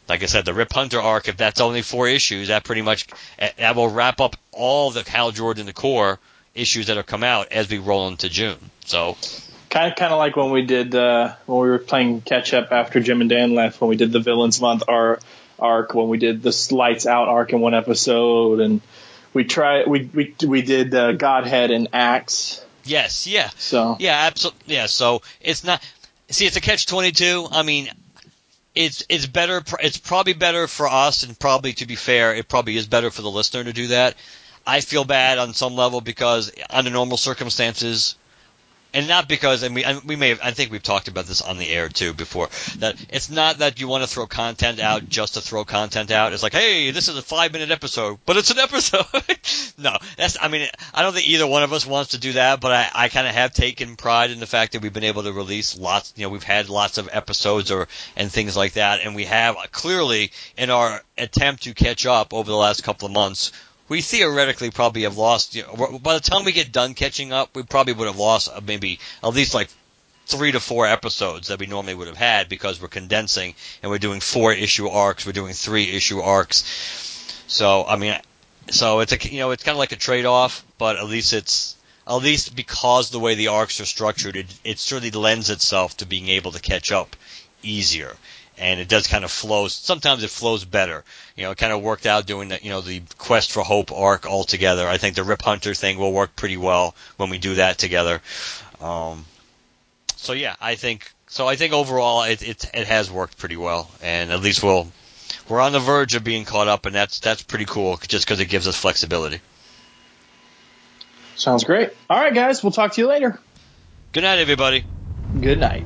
like I said, the Rip Hunter arc, if that's only four issues, that pretty much that will wrap up all the Hal Jordan the Corps issues that have come out as we roll into June. So kind of kind of like when we did uh, when we were playing catch up after Jim and Dan left when we did the Villains Month our arc when we did the Lights Out arc in one episode and we try we we we did uh, Godhead and Axe. Yes, yeah. So yeah, absolutely. Yeah, so it's not. See, it's a catch twenty two. I mean, it's it's better. It's probably better for us, and probably to be fair, it probably is better for the listener to do that. I feel bad on some level because under normal circumstances, and not because and we we may have, I think we've talked about this on the air too before that it's not that you want to throw content out just to throw content out. It's like, hey, this is a five minute episode, but it's an episode. [LAUGHS] no, that's I mean I don't think either one of us wants to do that, but I, I kind of have taken pride in the fact that we've been able to release lots. You know, we've had lots of episodes or and things like that, and we have uh, clearly in our attempt to catch up over the last couple of months we theoretically probably have lost. You know, by the time we get done catching up, we probably would have lost uh, maybe at least like three to four episodes that we normally would have had because we're condensing and we're doing four issue arcs, we're doing three issue arcs. So I mean, so it's a you know it's kind of like a trade off, but at least it's at least because the way the arcs are structured, it it certainly lends itself to being able to catch up easier and it does kind of flow. Sometimes it flows better. You know, it kind of worked out doing the, you know, the Quest for Hope arc all together. I think the Rip Hunter thing will work pretty well when we do that together. Um, so yeah, I think so. I think overall it, it it has worked pretty well, and at least we'll we're on the verge of being caught up, and that's that's pretty cool just because it gives us flexibility. Sounds great. All right, guys, we'll talk to you later. Good night, everybody. Good night.